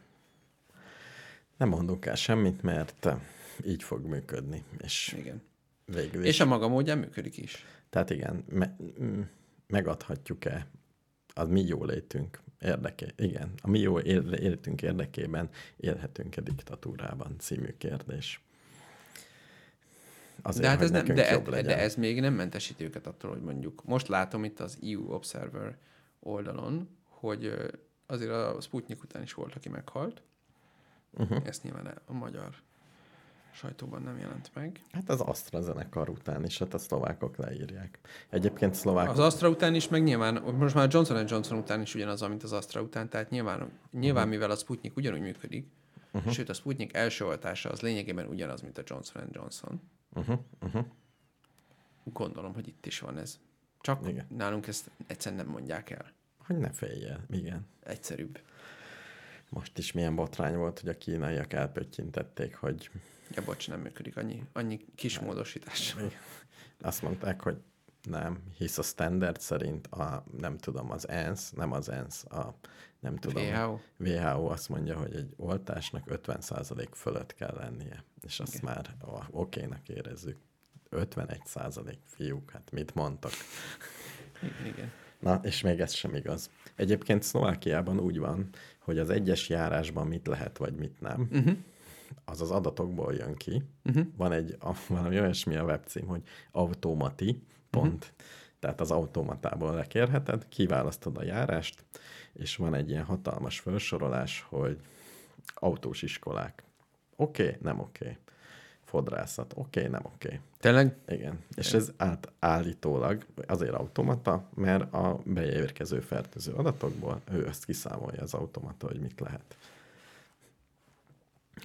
Speaker 2: Nem mondunk el semmit, mert így fog működni. És
Speaker 1: igen. Végül is. És a maga módján működik is.
Speaker 2: Tehát igen, me- megadhatjuk-e a mi jó érdeké, igen, a mi jó életünk érdekében élhetünk-e diktatúrában című kérdés.
Speaker 1: Azért, de hát ez nem, de, de ez még nem mentesíti őket attól, hogy mondjuk most látom itt az EU Observer oldalon, hogy azért a Sputnik után is volt, aki meghalt. Uh-huh. Ezt nyilván a magyar sajtóban nem jelent meg.
Speaker 2: Hát az AstraZeneca után is, hát a szlovákok leírják. Egyébként szlovákok...
Speaker 1: Az Astra után is, meg nyilván, most már Johnson Johnson után is ugyanaz, mint az Astra után, tehát nyilván, nyilván uh-huh. mivel a Sputnik ugyanúgy működik, uh-huh. sőt a Sputnik első oltása az lényegében ugyanaz, mint a Johnson Johnson. Uh-huh. Uh-huh. Gondolom, hogy itt is van ez. Csak Igen. nálunk ezt egyszerűen nem mondják el.
Speaker 2: Hogy ne féljél, igen.
Speaker 1: Egyszerűbb.
Speaker 2: Most is milyen botrány volt, hogy a kínaiak elpöttyintették, hogy...
Speaker 1: Ja, bocs, nem működik, annyi, annyi kis módosítás.
Speaker 2: Azt mondták, hogy nem, hisz a standard szerint a, nem tudom, az ENSZ, nem az ENSZ, a nem tudom.
Speaker 1: WHO?
Speaker 2: WHO azt mondja, hogy egy oltásnak 50% fölött kell lennie, és azt Igen. már okénak érezzük. 51% fiúk, hát mit mondtak?
Speaker 1: Igen.
Speaker 2: Na, és még ez sem igaz. Egyébként Szlovákiában úgy van, hogy az egyes járásban mit lehet, vagy mit nem, uh-huh. Az az adatokból jön ki. Uh-huh. Van egy, a, valami olyasmi a webcím, hogy automati, pont. Uh-huh. Tehát az automatából lekérheted, kiválasztod a járást, és van egy ilyen hatalmas felsorolás, hogy autós iskolák. Oké, okay, nem oké. Okay fodrászat. Oké, okay, nem oké. Okay.
Speaker 1: Tényleg?
Speaker 2: Igen. És ez át, állítólag azért automata, mert a beérkező fertőző adatokból ő ezt kiszámolja az automata, hogy mit lehet.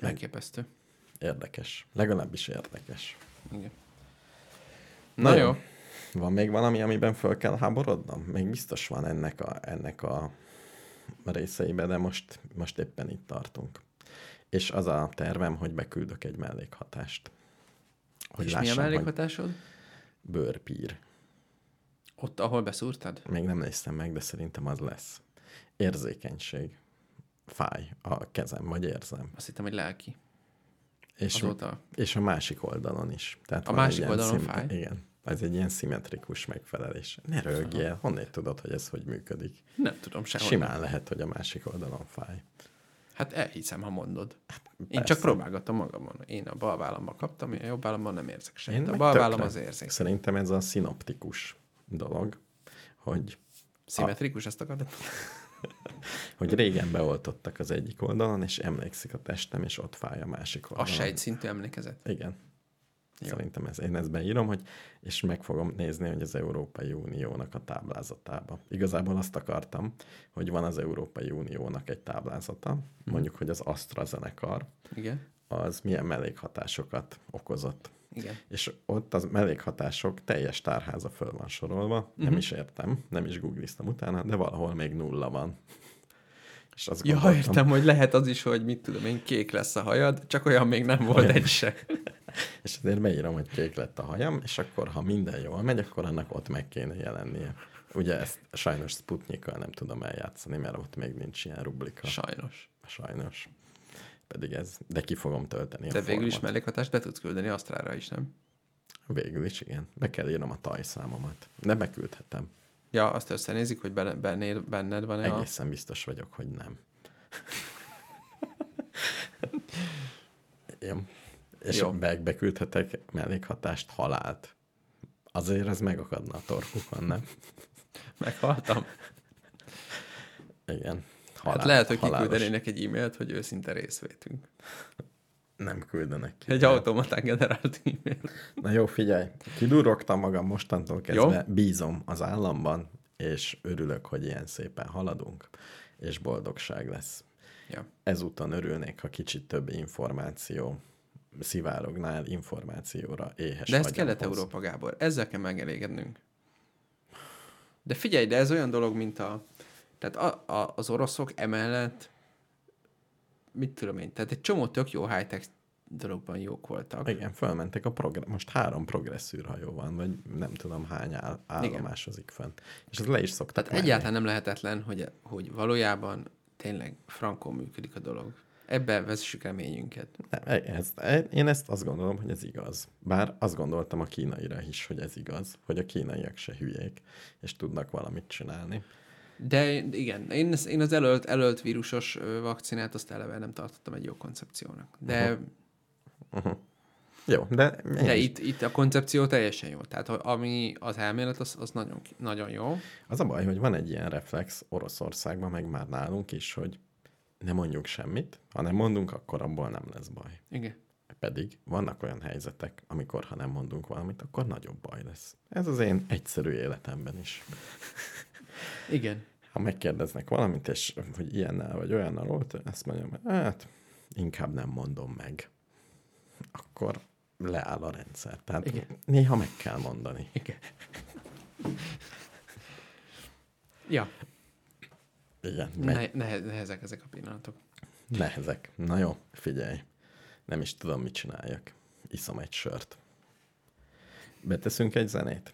Speaker 1: Elképesztő.
Speaker 2: Érdekes. Legalábbis érdekes.
Speaker 1: Igen.
Speaker 2: Na, Na jó. jó. Van még valami, amiben föl kell háborodnom? Még biztos van ennek a, ennek a részeiben, de most, most éppen itt tartunk. És az a tervem, hogy beküldök egy mellékhatást.
Speaker 1: Hogy És lássam, mi a mellékhatásod?
Speaker 2: Bőrpír.
Speaker 1: Ott, ahol beszúrtad?
Speaker 2: Még nem néztem meg, de szerintem az lesz. Érzékenység. Fáj a kezem, vagy érzem.
Speaker 1: Azt hittem, hogy lelki.
Speaker 2: És, Azóta... és a másik oldalon is.
Speaker 1: Tehát a másik oldalon szim... fáj?
Speaker 2: Igen. Ez egy ilyen szimmetrikus megfelelés. Ne rögjél, honnét tudod, hogy ez hogy működik?
Speaker 1: Nem tudom sehol.
Speaker 2: Simán nem. lehet, hogy a másik oldalon fáj.
Speaker 1: Hát elhiszem, ha mondod. Hát, Én csak próbálgattam magamon. Én a bal vállamban kaptam, a jobb vállamban nem érzek semmit. A bal vállam az érzik.
Speaker 2: Szerintem ez a szinoptikus dolog, hogy...
Speaker 1: Szimmetrikus, a... ezt akarod?
Speaker 2: hogy régen beoltottak az egyik oldalon, és emlékszik a testem, és ott fáj a másik oldalon.
Speaker 1: Az se egy szintű emlékezet?
Speaker 2: Igen. Jó. Szerintem ez, én ezt beírom, hogy, és meg fogom nézni, hogy az Európai Uniónak a táblázatába. Igazából azt akartam, hogy van az Európai Uniónak egy táblázata, mm. mondjuk, hogy az AstraZeneca,
Speaker 1: Igen.
Speaker 2: az milyen mellékhatásokat okozott.
Speaker 1: Igen.
Speaker 2: És ott az mellékhatások teljes tárháza föl van sorolva, mm-hmm. nem mhm. is értem, nem is googliztam utána, de valahol még nulla van.
Speaker 1: És azt ja, gondoltam, értem, hogy lehet az is, hogy mit tudom én, kék lesz a hajad, csak olyan még nem volt egy se.
Speaker 2: és azért beírom, hogy kék lett a hajam, és akkor, ha minden jól megy, akkor annak ott meg kéne jelennie. Ugye ezt sajnos Sputnikkal nem tudom eljátszani, mert ott még nincs ilyen rublika.
Speaker 1: Sajnos.
Speaker 2: Sajnos. Pedig ez, de ki fogom tölteni
Speaker 1: De a végül formot. is mellékhatást be tudsz küldeni Asztrára is, nem?
Speaker 2: Végül is, igen. Be kell írnom a tajszámomat. De beküldhetem.
Speaker 1: Ja, azt összenézik, hogy benne, benned van-e
Speaker 2: Egészen a... biztos vagyok, hogy nem. Én. És Jó. Be, beküldhetek mellékhatást, halált. Azért ez megakadna a torkukon, nem?
Speaker 1: Meghaltam?
Speaker 2: Igen.
Speaker 1: Halál, hát lehet, hogy kiküldenének egy e-mailt, hogy őszinte részvétünk.
Speaker 2: Nem küldenek
Speaker 1: ki. Egy automatán generált e-mail.
Speaker 2: Na jó, figyelj, kidurogtam magam mostantól kezdve, jó? bízom az államban, és örülök, hogy ilyen szépen haladunk, és boldogság lesz.
Speaker 1: Ja.
Speaker 2: Ezúton örülnék, ha kicsit több információ szivárognál információra éhes
Speaker 1: De ez Kelet-Európa, Gábor. Ezzel kell megelégednünk. De figyelj, de ez olyan dolog, mint a... Tehát a, a, az oroszok emellett mit tudom én, tehát egy csomó tök jó high-tech dologban jók voltak.
Speaker 2: Igen, fölmentek a progr- most három progresszűr hajó van, vagy nem tudom hány áll- állomásozik fent. És ez le is szoktak
Speaker 1: Tehát menni. egyáltalán nem lehetetlen, hogy, hogy valójában tényleg frankon működik a dolog. Ebben vezessük reményünket.
Speaker 2: Nem, ez, én ezt azt gondolom, hogy ez igaz. Bár azt gondoltam a kínaira is, hogy ez igaz, hogy a kínaiak se hülyék, és tudnak valamit csinálni.
Speaker 1: De igen, én, én az előtt, előtt vírusos vakcinát azt eleve nem tartottam egy jó koncepciónak. De,
Speaker 2: Uh-huh. Jó, de,
Speaker 1: de itt, itt a koncepció teljesen jó. Tehát ami az elmélet, az, az nagyon, nagyon jó.
Speaker 2: Az a baj, hogy van egy ilyen reflex Oroszországban, meg már nálunk is, hogy ne mondjuk semmit, ha nem mondunk, akkor abból nem lesz baj.
Speaker 1: Igen.
Speaker 2: Pedig vannak olyan helyzetek, amikor ha nem mondunk valamit, akkor nagyobb baj lesz. Ez az én egyszerű életemben is.
Speaker 1: Igen.
Speaker 2: Ha megkérdeznek valamit, és hogy ilyennel vagy olyannal volt, azt mondjam, hát inkább nem mondom meg. Akkor leáll a rendszer. Tehát
Speaker 1: Igen.
Speaker 2: néha meg kell mondani.
Speaker 1: Igen. Ja,
Speaker 2: Igen, megy.
Speaker 1: ne, nehe, nehezek ezek a pillanatok.
Speaker 2: Nehezek. Na jó, figyelj. Nem is tudom, mit csináljak. Iszom egy sört. Beteszünk egy zenét?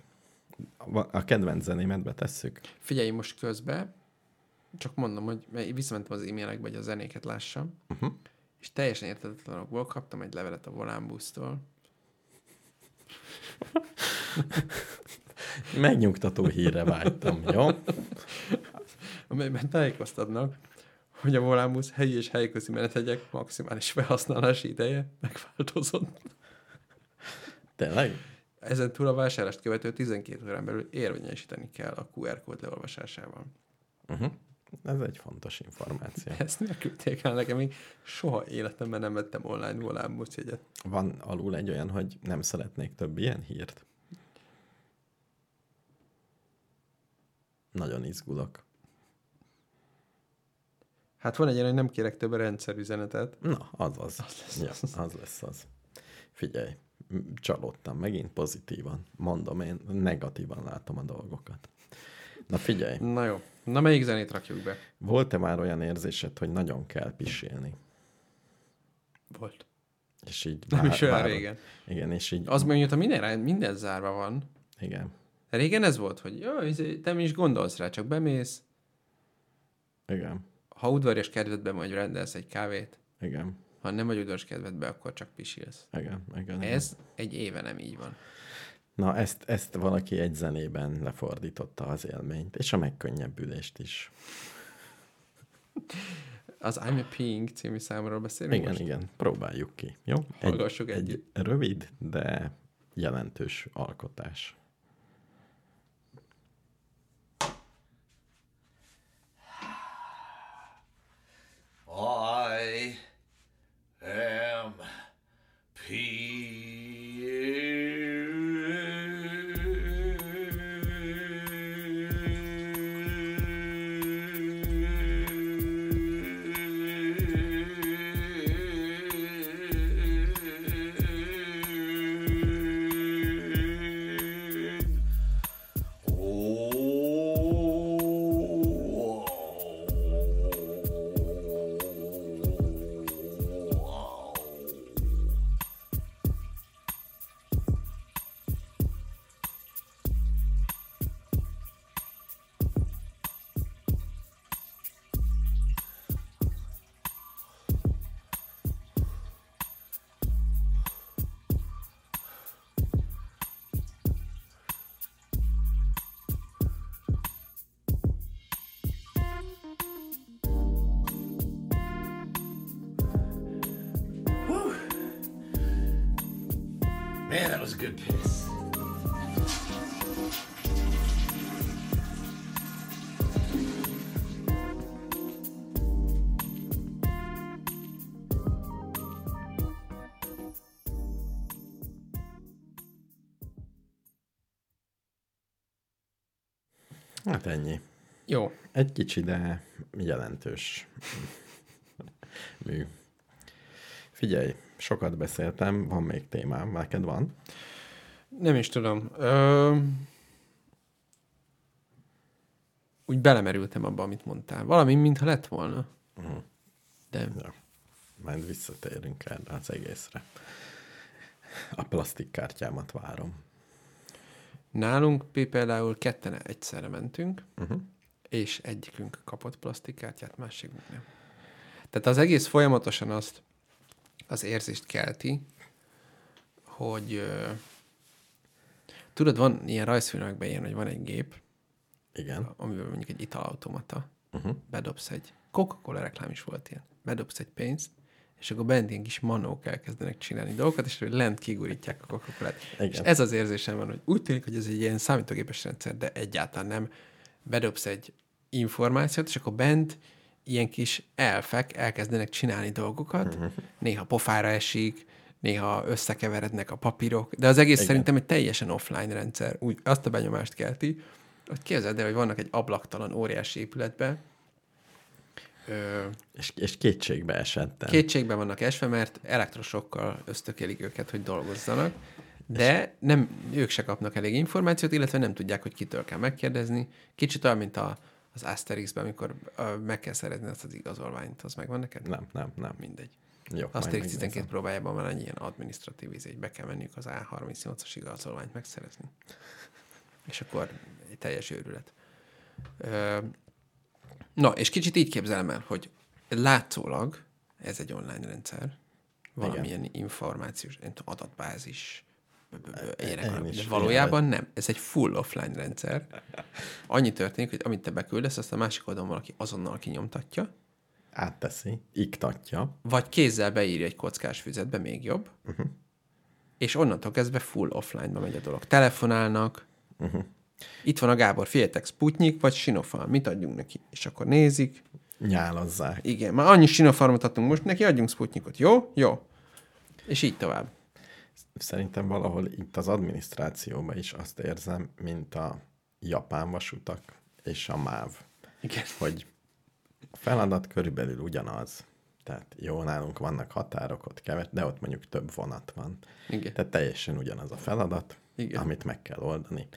Speaker 2: A kedvenc zenémet betesszük?
Speaker 1: Figyelj most közbe, csak mondom, hogy visszamentem az e-mailekbe, hogy a zenéket lássam,
Speaker 2: Uh-huh.
Speaker 1: és teljesen értetetlenokból kaptam egy levelet a Volánbusztól.
Speaker 2: Megnyugtató hírre vágytam, jó?
Speaker 1: amelyben tájékoztatnak, hogy a Volánbusz helyi és helyközi menetegyek maximális felhasználási ideje megváltozott.
Speaker 2: Tényleg?
Speaker 1: Ezen túl a vásárlást követő 12 órán belül érvényesíteni kell a QR kód leolvasásával.
Speaker 2: Uh-huh. Ez egy fontos információ.
Speaker 1: Ezt miért küldték el nekem? Még soha életemben nem vettem online Volánbusz jegyet.
Speaker 2: Van alul egy olyan, hogy nem szeretnék több ilyen hírt? Nagyon izgulok.
Speaker 1: Hát van egy ilyen, hogy nem kérek több rendszerüzenetet.
Speaker 2: Na, az az.
Speaker 1: Az lesz
Speaker 2: ja,
Speaker 1: az.
Speaker 2: az lesz az. Figyelj, csalódtam megint pozitívan. Mondom, én negatívan látom a dolgokat. Na figyelj,
Speaker 1: Na jó. Na melyik zenét rakjuk be?
Speaker 2: volt-e már olyan érzésed, hogy nagyon kell pisilni?
Speaker 1: Volt.
Speaker 2: És így
Speaker 1: Nem
Speaker 2: vár-
Speaker 1: is olyan
Speaker 2: várod.
Speaker 1: régen.
Speaker 2: Igen, és így...
Speaker 1: Az mondjuk, hogy minden, minden zárva van.
Speaker 2: Igen,
Speaker 1: Régen ez volt, hogy jó, izé, te mi is gondolsz rá, csak bemész,
Speaker 2: igen,
Speaker 1: ha udvarias kedvedben vagy rendelsz egy kávét,
Speaker 2: igen,
Speaker 1: ha nem vagy udvarias kedvedben, akkor csak pisilsz.
Speaker 2: igen, igen. igen.
Speaker 1: Ez egy éve nem így van.
Speaker 2: Na, ezt, ezt valaki egy zenében lefordította az élményt, és a megkönnyebbülést is.
Speaker 1: Az I'm a Pink című számról beszélünk
Speaker 2: Igen,
Speaker 1: most?
Speaker 2: igen, próbáljuk ki, jó?
Speaker 1: Hallgassuk
Speaker 2: egy,
Speaker 1: együtt.
Speaker 2: egy rövid, de jelentős alkotás.
Speaker 3: I
Speaker 2: Hát ennyi.
Speaker 1: Jó.
Speaker 2: Egy kicsi, de jelentős mű. Figyelj, sokat beszéltem, van még témám, neked van?
Speaker 1: Nem is tudom. Ö... Úgy belemerültem abba, amit mondtál. Valami, mintha lett volna.
Speaker 2: Uh-huh.
Speaker 1: De
Speaker 2: Ja. Majd visszatérünk erre az egészre. A plastikkártyámat várom.
Speaker 1: Nálunk például ketten egyszerre mentünk,
Speaker 2: Uh-huh.
Speaker 1: és egyikünk kapott plastikkártyát, másikunk nem. Tehát az egész folyamatosan azt az érzést kelti, hogy tudod, van ilyen rajzfilmekben ilyen, hogy van egy gép,
Speaker 2: Igen.
Speaker 1: amiben mondjuk egy italautomata,
Speaker 2: Uh-huh.
Speaker 1: bedobsz egy, Coca-Cola reklám is volt ilyen, bedobsz egy pénzt, és akkor bent ilyen kis manók elkezdenek csinálni dolgokat, és lent kigurítják a coca És ez az érzésem van, hogy úgy tűnik, hogy ez egy ilyen számítógépes rendszer, de egyáltalán nem. Bedobsz egy információt, és akkor bent ilyen kis elfek elkezdenek csinálni dolgokat, néha pofára esik, néha összekeverednek a papírok, de az egész
Speaker 2: Igen.
Speaker 1: szerintem egy teljesen offline rendszer. Úgy azt a benyomást kelti, hogy képzeld el, hogy vannak egy ablaktalan óriási épületben, ö,
Speaker 2: És, és kétségbe esettem.
Speaker 1: kétségbe vannak esve, mert elektrosokkal ösztökélik őket, hogy dolgozzanak, de nem, ők se kapnak elég információt, illetve nem tudják, hogy kitől kell megkérdezni. Kicsit olyan, mint a, az Asterixben, amikor ö, meg kell szerezni azt az igazolványt, az megvan neked?
Speaker 2: Nem, nem, nem.
Speaker 1: Mindegy.
Speaker 2: Jó,
Speaker 1: Asterix
Speaker 2: majd
Speaker 1: 12
Speaker 2: megnézem.
Speaker 1: próbájában van egy ilyen adminisztratív izé, be kell menniük az A38-as igazolványt megszerezni. És akkor egy teljes őrület. Ö, na, és kicsit így képzelem el, hogy látszólag ez egy online rendszer, valamilyen információs nem tudom, adatbázis,
Speaker 2: én
Speaker 1: vannak.
Speaker 2: is
Speaker 1: de valójában nem. Ez egy full offline rendszer. Annyi történik, hogy amit te beküldesz, azt a másik oldalon valaki azonnal kinyomtatja,
Speaker 2: Átteszi, iktatja.
Speaker 1: vagy kézzel beírja egy kockás füzetbe, még jobb, uh-huh. és onnantól kezdve full offline-ba megy a dolog. Telefonálnak, uh-huh. Itt van a Gábor, figyeljetek, Sputnik vagy Sinopharm, mit adjunk neki? És akkor nézik,
Speaker 2: Nyálazzák.
Speaker 1: igen, már annyi Sinopharmot adtunk most neki, adjunk Sputnikot, jó? Jó. És így tovább.
Speaker 2: Szerintem valahol itt az adminisztrációban is azt érzem, mint a japán vasutak és a MÁV.
Speaker 1: Igen.
Speaker 2: Hogy a feladat körülbelül ugyanaz. Tehát jó, nálunk vannak határok, ott keves, de ott mondjuk több vonat van.
Speaker 1: Igen.
Speaker 2: Tehát teljesen ugyanaz a feladat,
Speaker 1: Igen.
Speaker 2: amit meg kell oldani.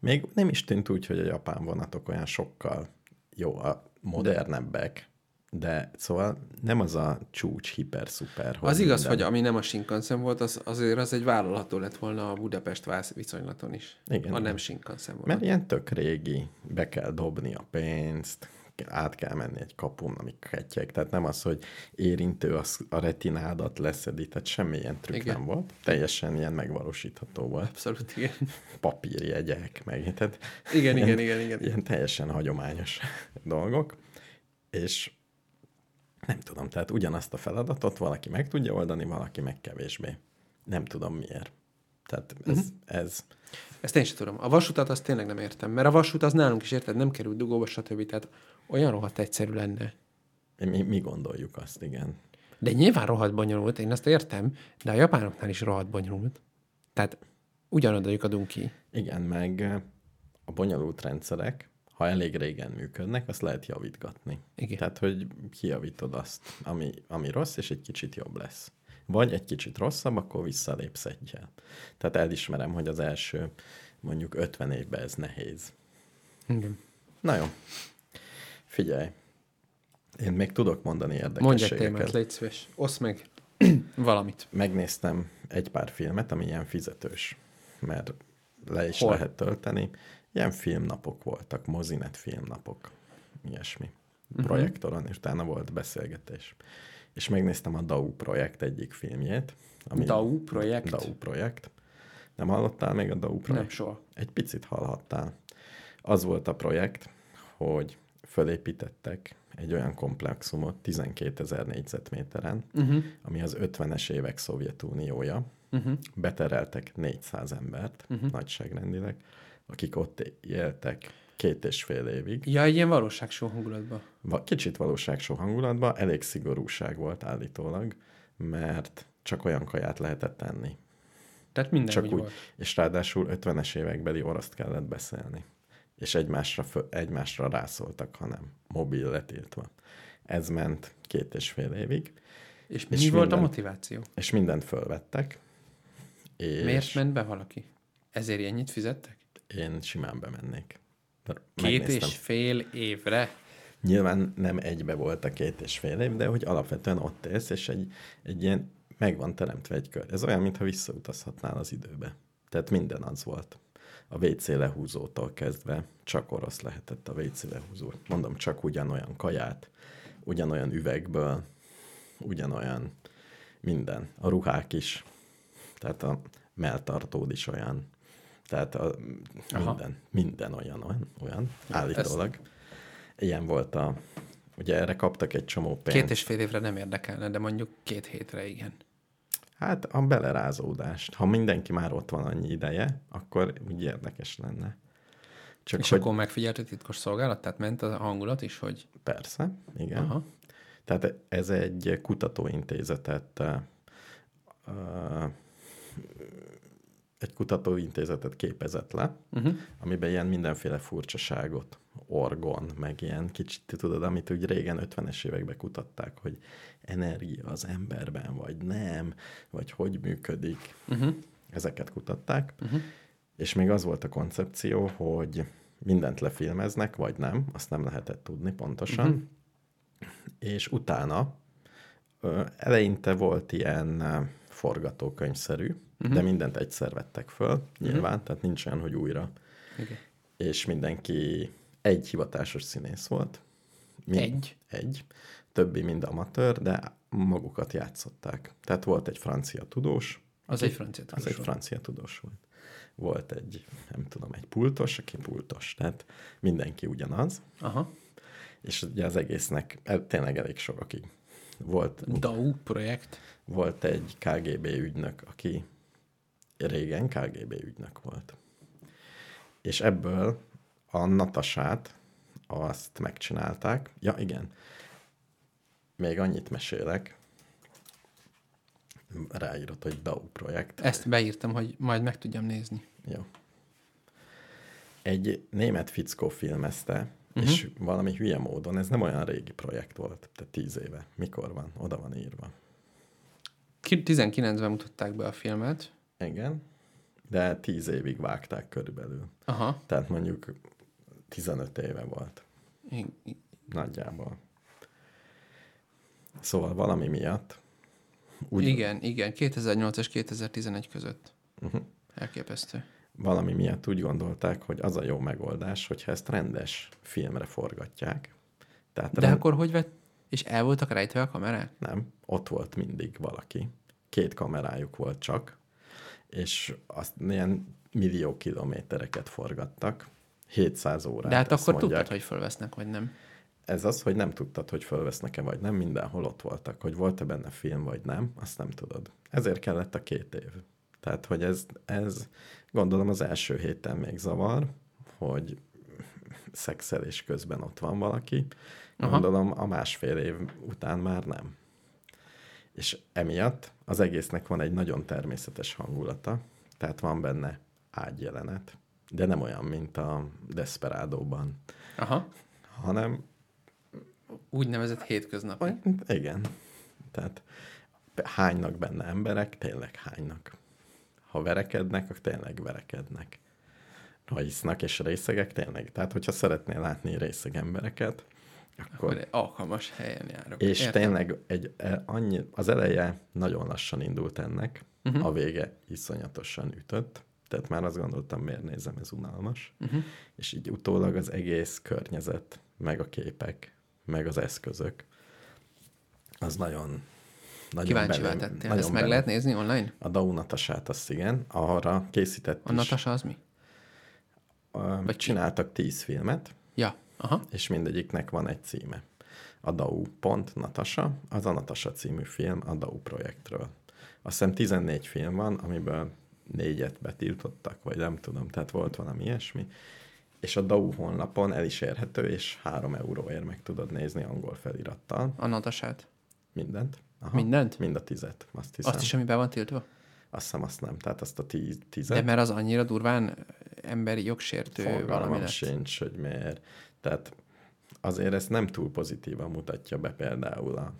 Speaker 2: Még nem is tűnt úgy, hogy a japán vonatok olyan sokkal jó, a modernebbek, de szóval nem az a csúcs hiper-szuper.
Speaker 1: Az igaz,
Speaker 2: minden-
Speaker 1: hogy ami nem a Shinkansen volt, az azért az egy vállalható lett volna a Budapest vász viszonylaton is.
Speaker 2: Igen,
Speaker 1: A nem. Shinkansen volt.
Speaker 2: Mert ilyen tök régi, be kell dobni a pénzt, át kell menni egy kapun, ami ketyeg. Tehát nem az, hogy érintő az, a retinádat leszedi, tehát semmi ilyen trükk
Speaker 1: Igen.
Speaker 2: nem volt. Teljesen ilyen megvalósítható volt.
Speaker 1: Abszolút, igen.
Speaker 2: Papírjegyek, meg tehát
Speaker 1: Igen,
Speaker 2: ilyen,
Speaker 1: igen, igen, igen.
Speaker 2: Ilyen teljesen hagyományos dolgok. És nem tudom, tehát ugyanazt a feladatot valaki meg tudja oldani, valaki meg kevésbé. Nem tudom miért. Tehát ez, uh-huh. ez
Speaker 1: Ezt én sem tudom. A vasutat azt tényleg nem értem, mert a vasút az nálunk is érted, nem kerül dugóba, stb. Tehát olyan rohadt egyszerű lenne.
Speaker 2: mi, mi gondoljuk azt, igen.
Speaker 1: De nyilván rohadt bonyolult, én azt értem, de a japánoknál is rohadt bonyolult. Tehát ugyanoda lyukadunk ki.
Speaker 2: Igen, meg a bonyolult rendszerek, ha elég régen működnek, azt lehet javítgatni.
Speaker 1: Igen.
Speaker 2: Tehát, hogy kijavítod azt, ami, ami rossz, és egy kicsit jobb lesz. Vagy egy kicsit rosszabb, akkor visszalépsz egyel. Tehát elismerem, hogy az első mondjuk 50 évben ez nehéz.
Speaker 1: Igen.
Speaker 2: Na jó. Figyelj. Én még tudok mondani
Speaker 1: Mondj egy
Speaker 2: érdekességeket.
Speaker 1: témát, légy szíves. Oszd meg valamit.
Speaker 2: megnéztem egy pár filmet, ami ilyen fizetős, mert le is
Speaker 1: Hol?
Speaker 2: Lehet tölteni. Ilyen filmnapok voltak, mozinet filmnapok, ilyesmi. Uh-huh. Projektoron, és utána volt beszélgetés. És megnéztem a DAU projekt egyik filmjét.
Speaker 1: DAU projekt?
Speaker 2: DAU projekt. Nem hallottál még a DAU projekt?
Speaker 1: Nem soha.
Speaker 2: Egy picit hallhattál. Az volt a projekt, hogy fölépítettek egy olyan komplexumot 12 ezer négyzetméteren, uh-huh. ami az 50-es évek Szovjetuniója. Uh-huh. Betereltek 400 embert, uh-huh. nagyságrendileg, akik ott éltek két és fél évig.
Speaker 1: Ja, egy ilyen valóságsó hangulatban.
Speaker 2: Kicsit valóságsó hangulatban, elég szigorúság volt állítólag, mert csak olyan kaját lehetett tenni.
Speaker 1: Tehát minden
Speaker 2: Csak
Speaker 1: úgy, volt.
Speaker 2: És ráadásul 50-es évekbeli oroszt kellett beszélni. És egymásra, fö, egymásra rászóltak, hanem mobil letiltva. Ez ment két és fél évig,
Speaker 1: És mi
Speaker 2: És
Speaker 1: volt a
Speaker 2: minden.
Speaker 1: motiváció?
Speaker 2: és mindent fölvettek. És
Speaker 1: Miért ment be valaki? Ezért ennyit fizettek?
Speaker 2: én simán bemennék.
Speaker 1: Két és fél évre?
Speaker 2: Nyilván nem egybe volt a két és fél év, de hogy alapvetően ott élsz, és egy, egy ilyen meg van teremtve egy kör. Ez olyan, mintha visszautazhatnál az időbe. Tehát minden az volt. A WC lehúzótól kezdve csak orosz lehetett a WC lehúzó. Mondom, csak ugyanolyan kaját, ugyanolyan üvegből, ugyanolyan minden. A ruhák is. Tehát a melltartód is olyan. Tehát a,
Speaker 1: Aha.
Speaker 2: minden, minden olyan, olyan, állítólag. Ilyen volt a... Ugye erre kaptak egy csomó pénzt.
Speaker 1: Két és fél évre nem érdekelne, de mondjuk két hétre igen.
Speaker 2: Hát a belerázódást. Ha mindenki már ott van annyi ideje, akkor úgy érdekes lenne. Csak
Speaker 1: És
Speaker 2: hogy
Speaker 1: akkor megfigyelt a titkos szolgálat, tehát ment a hangulat is, hogy
Speaker 2: persze, igen.
Speaker 1: aha,
Speaker 2: Tehát ez egy kutatóintézetet uh, egy kutatóintézetet képezett le,
Speaker 1: uh-huh.
Speaker 2: amiben ilyen mindenféle furcsaságot, orgon, meg ilyen kicsit, tudod, amit úgy régen 50-es években kutatták, hogy energia az emberben, vagy nem, vagy hogy működik.
Speaker 1: Uh-huh.
Speaker 2: Ezeket kutatták,
Speaker 1: Uh-huh.
Speaker 2: és még az volt a koncepció, hogy mindent lefilmeznek, vagy nem, azt nem lehetett tudni pontosan,
Speaker 1: Mhm.
Speaker 2: és utána eleinte volt ilyen forgatókönyvszerű,
Speaker 1: Mhm.
Speaker 2: de mindent egyszer vettek föl, nyilván, tehát nincs olyan, hogy újra.
Speaker 1: Igen.
Speaker 2: És mindenki egy hivatásos színész volt. Mi-
Speaker 1: Egy?
Speaker 2: Egy. Többi mind amatőr, de magukat játszották. Tehát volt egy francia tudós,
Speaker 1: Az egy francia
Speaker 2: az
Speaker 1: tudós
Speaker 2: egy
Speaker 1: volt.
Speaker 2: francia tudós volt. Volt egy, nem tudom, egy pultos, aki pultos. Tehát mindenki ugyanaz,
Speaker 1: Aha.
Speaker 2: és ugye az egésznek el- tényleg elég sokakig. Volt,
Speaker 1: DAU projekt.
Speaker 2: volt egy KGB ügynök, aki régen KGB ügynök volt. És ebből a Natasát azt megcsinálták. Ja, igen. Még annyit mesélek. Ráírott, hogy DAO projekt.
Speaker 1: Ezt beírtam, hogy majd meg tudjam nézni.
Speaker 2: Jó. Egy német fickó filmezte. Uh-huh. és valami hülye módon, ez nem olyan régi projekt volt, tehát tíz éve. Mikor van? Oda van írva.
Speaker 1: Ki- 19-ben mutatták be a filmet.
Speaker 2: Igen, de tíz évig vágták körülbelül.
Speaker 1: Aha.
Speaker 2: Tehát mondjuk 15 éve volt.
Speaker 1: I-
Speaker 2: Nagyjából. Szóval valami miatt úgy,
Speaker 1: Igen, igen. 2008 és 2011 között.
Speaker 2: Uh-huh.
Speaker 1: Elképesztő.
Speaker 2: Valami miatt úgy gondolták, hogy az a jó megoldás, hogyha ezt rendes filmre forgatják. Tehát
Speaker 1: De
Speaker 2: rend...
Speaker 1: akkor hogy vett? És el voltak rejtve a kamerák?
Speaker 2: Nem, ott volt mindig valaki. Két kamerájuk volt csak, és azt ilyen millió kilométereket forgattak. 700 órát.
Speaker 1: De hát akkor
Speaker 2: mondják.
Speaker 1: tudtad, hogy fölvesznek, vagy nem.
Speaker 2: Ez az, hogy nem tudtad, hogy fölvesznek-e vagy nem, mindenhol ott voltak. Hogy volt-e benne film vagy nem, azt nem tudod. Ezért kellett a két év. Tehát, hogy ez, ez gondolom az első héten még zavar, hogy szexelés közben ott van valaki.
Speaker 1: Aha.
Speaker 2: Gondolom a másfél év után már nem. És emiatt az egésznek van egy nagyon természetes hangulata, tehát van benne ágyjelenet, de nem olyan, mint a Desperadóban,
Speaker 1: Aha.
Speaker 2: hanem
Speaker 1: Úgynevezett hétköznapi.
Speaker 2: Igen. Tehát hánynak benne emberek, tényleg hánynak. Ha verekednek, akkor tényleg verekednek. Ha isznak és részegek, tényleg. Tehát, hogyha szeretnél látni részeg embereket, akkor...
Speaker 1: Akkor egy alkalmas helyen járok.
Speaker 2: És
Speaker 1: Értem.
Speaker 2: tényleg egy, e, annyi, az eleje nagyon lassan indult ennek, uh-huh. a vége iszonyatosan ütött, tehát már azt gondoltam, miért nézem, ez unalmas.
Speaker 1: Uh-huh.
Speaker 2: És így utólag az egész környezet, meg a képek, meg az eszközök, az nagyon, nagyon
Speaker 1: Kíváncsi
Speaker 2: belém-
Speaker 1: tettél.
Speaker 2: nagyon
Speaker 1: Ezt meg
Speaker 2: belém-
Speaker 1: lehet nézni online?
Speaker 2: A Dau Natasát, azt igen, arra készített
Speaker 1: A
Speaker 2: is.
Speaker 1: Natasa az mi?
Speaker 2: Vagy csináltak tíz filmet,
Speaker 1: Ja. Aha.
Speaker 2: és mindegyiknek van egy címe. A Dau.Natasa, az a Natasa című film a Dau projektről. Azt hiszem 14 film van, amiből négyet betiltottak, vagy nem tudom, tehát volt valami ilyesmi. És a DAU honlapon el is érhető, és 3 euróért meg tudod nézni angol felirattal.
Speaker 1: A Natasát.
Speaker 2: Mindent. Aha.
Speaker 1: Mindent?
Speaker 2: Mind a tizet, azt hiszem.
Speaker 1: Azt is, ami be van tiltva?
Speaker 2: Azt hiszem, azt nem. Tehát azt a tíz, tizet.
Speaker 1: De mert az annyira durván emberi jogsértő valami
Speaker 2: Fogalmam
Speaker 1: lett.
Speaker 2: sincs, hogy miért. Tehát azért ezt nem túl pozitívan mutatja be például a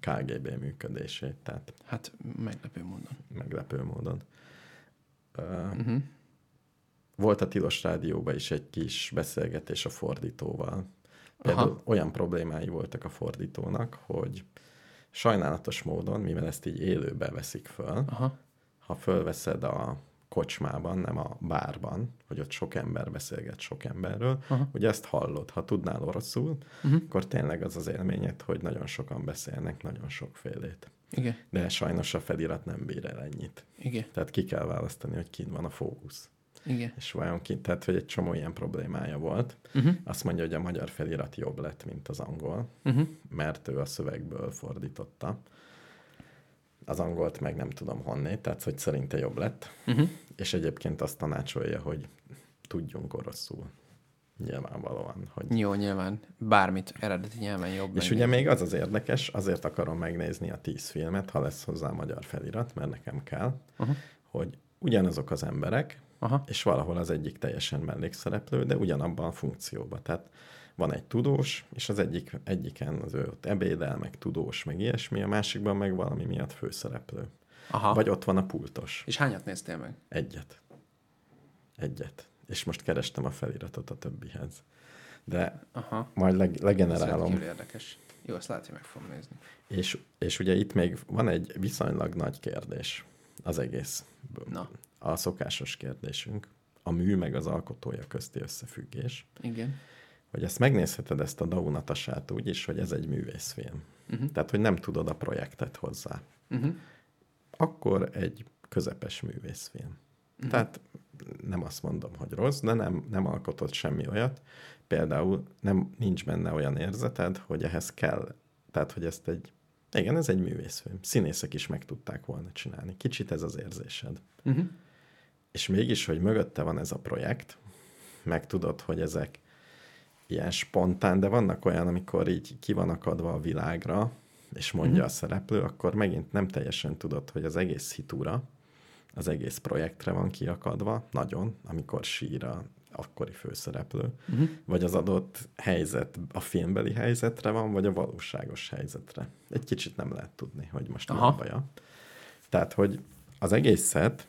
Speaker 2: KGB működését, tehát
Speaker 1: Hát meglepő módon.
Speaker 2: meglepő módon. Uh,
Speaker 1: Uh-huh.
Speaker 2: volt a Tilos Rádióban is egy kis beszélgetés a fordítóval. Például
Speaker 1: Aha.
Speaker 2: olyan problémái voltak a fordítónak, hogy sajnálatos módon, mivel ezt így élőbe veszik föl,
Speaker 1: Aha.
Speaker 2: ha fölveszed a kocsmában, nem a bárban, hogy ott sok ember beszélget sok emberről,
Speaker 1: Aha.
Speaker 2: hogy ezt hallod. Ha tudnál oroszul,
Speaker 1: Uh-huh.
Speaker 2: akkor tényleg az az élményed, hogy nagyon sokan beszélnek nagyon sokfélét.
Speaker 1: Igen.
Speaker 2: De sajnos a felirat nem bír el ennyit.
Speaker 1: Igen.
Speaker 2: Tehát ki kell választani, hogy kin van a fókusz.
Speaker 1: Igen.
Speaker 2: És vajon ki, tehát hogy egy csomó ilyen problémája volt.
Speaker 1: Uh-huh.
Speaker 2: Azt mondja, hogy a magyar felirat jobb lett, mint az angol,
Speaker 1: Uh-huh.
Speaker 2: mert ő a szövegből fordította. Az angolt meg nem tudom honnét, tehát hogy szerinte jobb lett.
Speaker 1: Uh-huh.
Speaker 2: És egyébként azt tanácsolja, hogy tudjunk oroszul. Nyilvánvalóan, hogy
Speaker 1: Jó, nyilván bármit eredeti nyelven jobb.
Speaker 2: És ugye még az az érdekes, azért akarom megnézni a tíz filmet, ha lesz hozzá magyar felirat, mert nekem kell,
Speaker 1: Aha.
Speaker 2: hogy ugyanazok az emberek,
Speaker 1: Aha.
Speaker 2: és valahol az egyik teljesen mellékszereplő, de ugyanabban a funkcióban. Tehát van egy tudós, és az egyik, egyiken az ő ott ebédel, meg tudós, meg ilyesmi, a másikban meg valami miatt főszereplő.
Speaker 1: Aha.
Speaker 2: Vagy ott van a pultos.
Speaker 1: És hányat néztél meg?
Speaker 2: Egyet. Egyet. És most kerestem a feliratot a többihez. De
Speaker 1: Aha.
Speaker 2: majd leg,
Speaker 1: Ez
Speaker 2: legenerálom.
Speaker 1: rendkívül érdekes. Jó, azt lehet, hogy meg fogom nézni.
Speaker 2: És, és ugye itt még van egy viszonylag nagy kérdés az egész.
Speaker 1: Na.
Speaker 2: A szokásos kérdésünk, a mű meg az alkotója közti összefüggés,
Speaker 1: Igen.
Speaker 2: hogy ezt megnézheted ezt a Daunatasát úgy is, hogy ez egy művészfilm. Uh-huh. Tehát, hogy nem tudod a projektet hozzá.
Speaker 1: Uh-huh.
Speaker 2: Akkor egy közepes művészfilm. Uh-huh. Tehát nem azt mondom, hogy rossz, de nem, nem alkotott semmi olyat. Például nem, nincs benne olyan érzeted, hogy ehhez kell, tehát, hogy ezt egy, igen, ez egy művészfilm. Színészek is meg tudták volna csinálni. Kicsit ez az érzésed.
Speaker 1: Uh-huh.
Speaker 2: És mégis, hogy mögötte van ez a projekt, meg tudod, hogy ezek ilyen spontán, de vannak olyan, amikor így ki van akadva a világra, és mondja uh-huh. a szereplő, akkor megint nem teljesen tudod, hogy az egész hitúra, az egész projektre van kiakadva, nagyon, amikor sír a akkori főszereplő, uh-huh. vagy az adott helyzet, a filmbeli helyzetre van, vagy a valóságos helyzetre. Egy kicsit nem lehet tudni, hogy most mi a baja. Tehát, hogy az egészet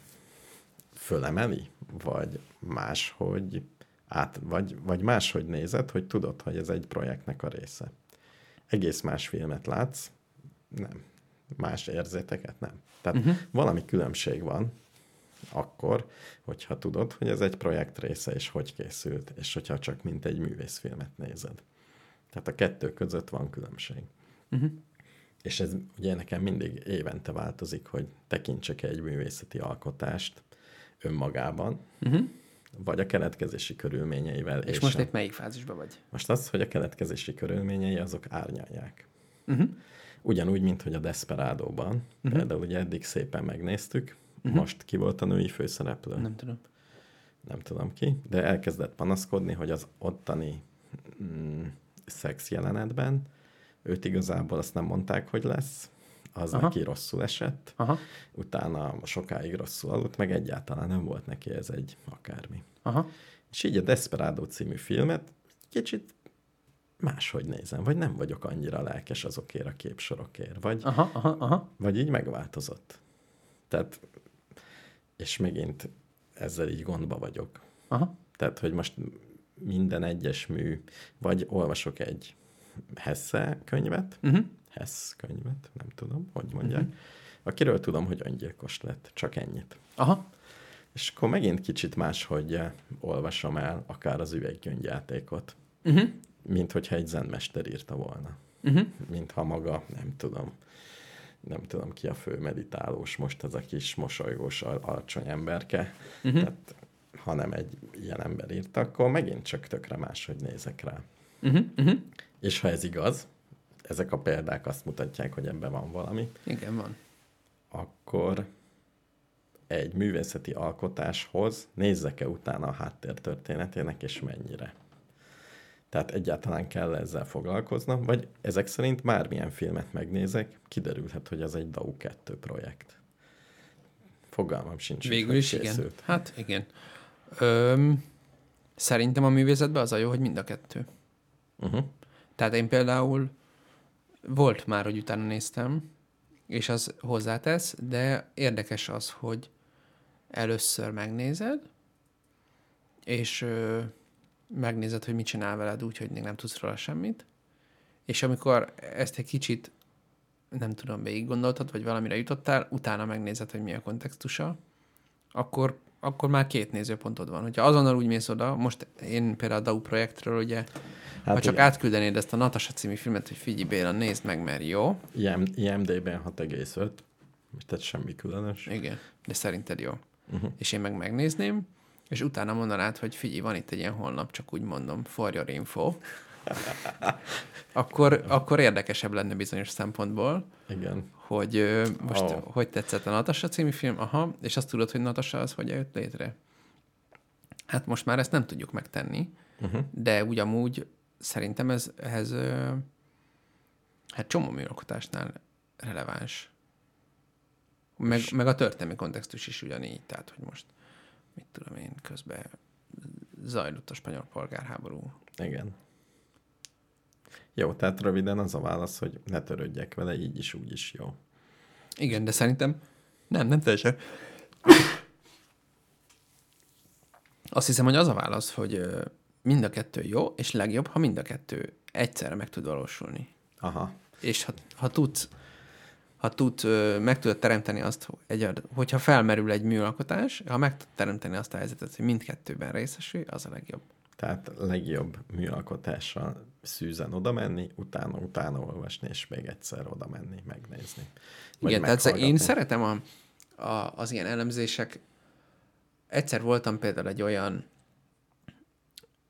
Speaker 2: fölemeli, vagy máshogy át, vagy, vagy máshogy nézed, hogy tudod, hogy ez egy projektnek a része. Egész más filmet látsz, nem. Más érzéteket nem. Tehát uh-huh. valami különbség van akkor, hogyha tudod, hogy ez egy projekt része, és hogy készült, és hogyha csak mint egy művészfilmet nézed. Tehát a kettő között van különbség.
Speaker 1: Uh-huh.
Speaker 2: És ez ugye nekem mindig évente változik, hogy tekintsek egy művészeti alkotást önmagában,
Speaker 1: Uh-huh.
Speaker 2: vagy a keletkezési körülményeivel.
Speaker 1: És, és most
Speaker 2: a...
Speaker 1: melyik fázisban vagy?
Speaker 2: most az, hogy a keletkezési körülményei azok árnyalják.
Speaker 1: Uh-huh.
Speaker 2: Ugyanúgy, mint hogy a Desperádóban, uh-huh. például ugye eddig szépen megnéztük, uh-huh. most ki volt a női főszereplő?
Speaker 1: Nem tudom.
Speaker 2: nem tudom ki, de elkezdett panaszkodni, hogy az ottani mm, szex jelenetben őt igazából azt nem mondták, hogy lesz, az
Speaker 1: Aha.
Speaker 2: Neki rosszul esett,
Speaker 1: Aha.
Speaker 2: utána sokáig rosszul aludt, meg egyáltalán nem volt neki ez egy akármi.
Speaker 1: Aha.
Speaker 2: És így a Desperado című filmet kicsit máshogy nézem, vagy nem vagyok annyira lelkes azokért a képsorokért, vagy,
Speaker 1: Aha. Aha. Aha.
Speaker 2: vagy így megváltozott. Tehát, és megint ezzel így gondba vagyok.
Speaker 1: Aha.
Speaker 2: Tehát, hogy most minden egyes mű, vagy olvasok egy Hesse könyvet,
Speaker 1: Uh-huh.
Speaker 2: Hess könyvet, nem tudom, hogy mondják, uh-huh. akiről tudom, hogy öngyilkos lett, csak ennyit.
Speaker 1: Aha.
Speaker 2: És akkor megint kicsit máshogy eh, olvasom el akár az üveggyöngyjátékot,
Speaker 1: Uh-huh.
Speaker 2: mint hogyha egy zenmester írta volna.
Speaker 1: Uh-huh.
Speaker 2: Mintha maga, nem tudom, nem tudom ki a fő meditálós most, ez a kis mosolygós, al- alacsony emberke. Uh-huh. Tehát, ha nem egy ilyen ember írta, akkor megint csak tökre máshogy nézek rá.
Speaker 1: Uh-huh. Uh-huh.
Speaker 2: És ha ez igaz, ezek a példák azt mutatják, hogy ebben van valami,
Speaker 1: Igen, van.
Speaker 2: akkor egy művészeti alkotáshoz nézzek-e utána a háttértörténetének, és mennyire. Tehát egyáltalán kell ezzel foglalkoznom, vagy ezek szerint bármilyen filmet megnézek, kiderülhet, hogy az egy DAU 2 projekt. Fogalmam sincs,
Speaker 1: Végül is igen. Hát igen. Öm, szerintem a művészetben az a jó, hogy mind a kettő.
Speaker 2: Uh-huh.
Speaker 1: Tehát én például volt már, hogy utána néztem, és az hozzátesz, de érdekes az, hogy először megnézed, és megnézed, hogy mit csinál veled úgy, hogy még nem tudsz róla semmit, és amikor ezt egy kicsit, nem tudom, végig gondoltad, vagy valamire jutottál, utána megnézed, hogy mi a kontextusa, akkor, akkor már két nézőpontod van. Hogyha azonnal úgy mész oda, most én például a DAU projektről, ugye, hát ha csak
Speaker 2: igen.
Speaker 1: átküldenéd ezt a Natasha című filmet, hogy figyelj Béla, nézd meg, mert jó.
Speaker 2: IM, IMD-ben 6,5, tehát semmi különös.
Speaker 1: Igen, de szerinted jó.
Speaker 2: Uh-huh.
Speaker 1: És én meg megnézném, és utána mondanád, hogy figyelj, van itt egy ilyen honlap, csak úgy mondom, for your info, akkor, akkor érdekesebb lenne bizonyos szempontból,
Speaker 2: Igen.
Speaker 1: hogy ö, most oh. hogy tetszett a Natasha című film, aha, és azt tudod, hogy Natasha az hogy jött létre. Hát most már ezt nem tudjuk megtenni, uh-huh. de úgy amúgy szerintem ez, ez ö, hát csomó műalkotásnál releváns. Meg, meg a történelmi kontextus is ugyanígy, tehát hogy most, mit tudom én, közben zajlott a spanyol polgárháború.
Speaker 2: Igen. Jó, tehát röviden az a válasz, hogy ne törődjek vele, így is, úgy is jó.
Speaker 1: Igen, de szerintem nem, nem teljesen. Azt hiszem, hogy az a válasz, hogy mind a kettő jó, és legjobb, ha mind a kettő egyszerre meg tud valósulni.
Speaker 2: Aha.
Speaker 1: És ha, ha tudsz, ha tudsz, ö, meg tudod teremteni azt, egy, hogyha felmerül egy műalkotás, ha meg tudod teremteni azt a helyzetet, hogy mindkettőben részesülj, az a legjobb.
Speaker 2: Tehát legjobb műalkotással szűzen oda menni, utána, utána olvasni, és még egyszer oda menni, megnézni.
Speaker 1: Igen, tehát én szeretem a, a, az ilyen elemzések. Egyszer voltam például egy olyan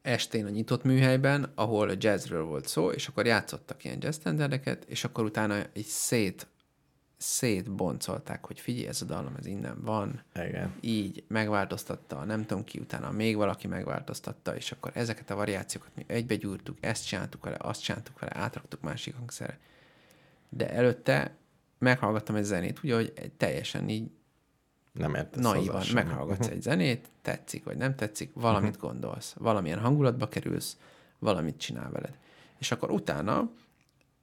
Speaker 1: estén a nyitott műhelyben, ahol jazzről volt szó, és akkor játszottak ilyen jazz és akkor utána így szét, szétboncolták, hogy figyelj, ez a dallam, ez innen van,
Speaker 2: Igen.
Speaker 1: így megváltoztatta, nem tudom ki, utána még valaki megváltoztatta, és akkor ezeket a variációkat mi egybegyúrtuk, ezt csináltuk vele, azt csináltuk vele, átraktuk másik hangszerre. De előtte meghallgattam egy zenét, ugye, hogy teljesen így
Speaker 2: Nem értesz
Speaker 1: naivan meghallgatsz egy zenét, tetszik vagy nem tetszik, valamit gondolsz, valamilyen hangulatba kerülsz, valamit csinál veled. És akkor utána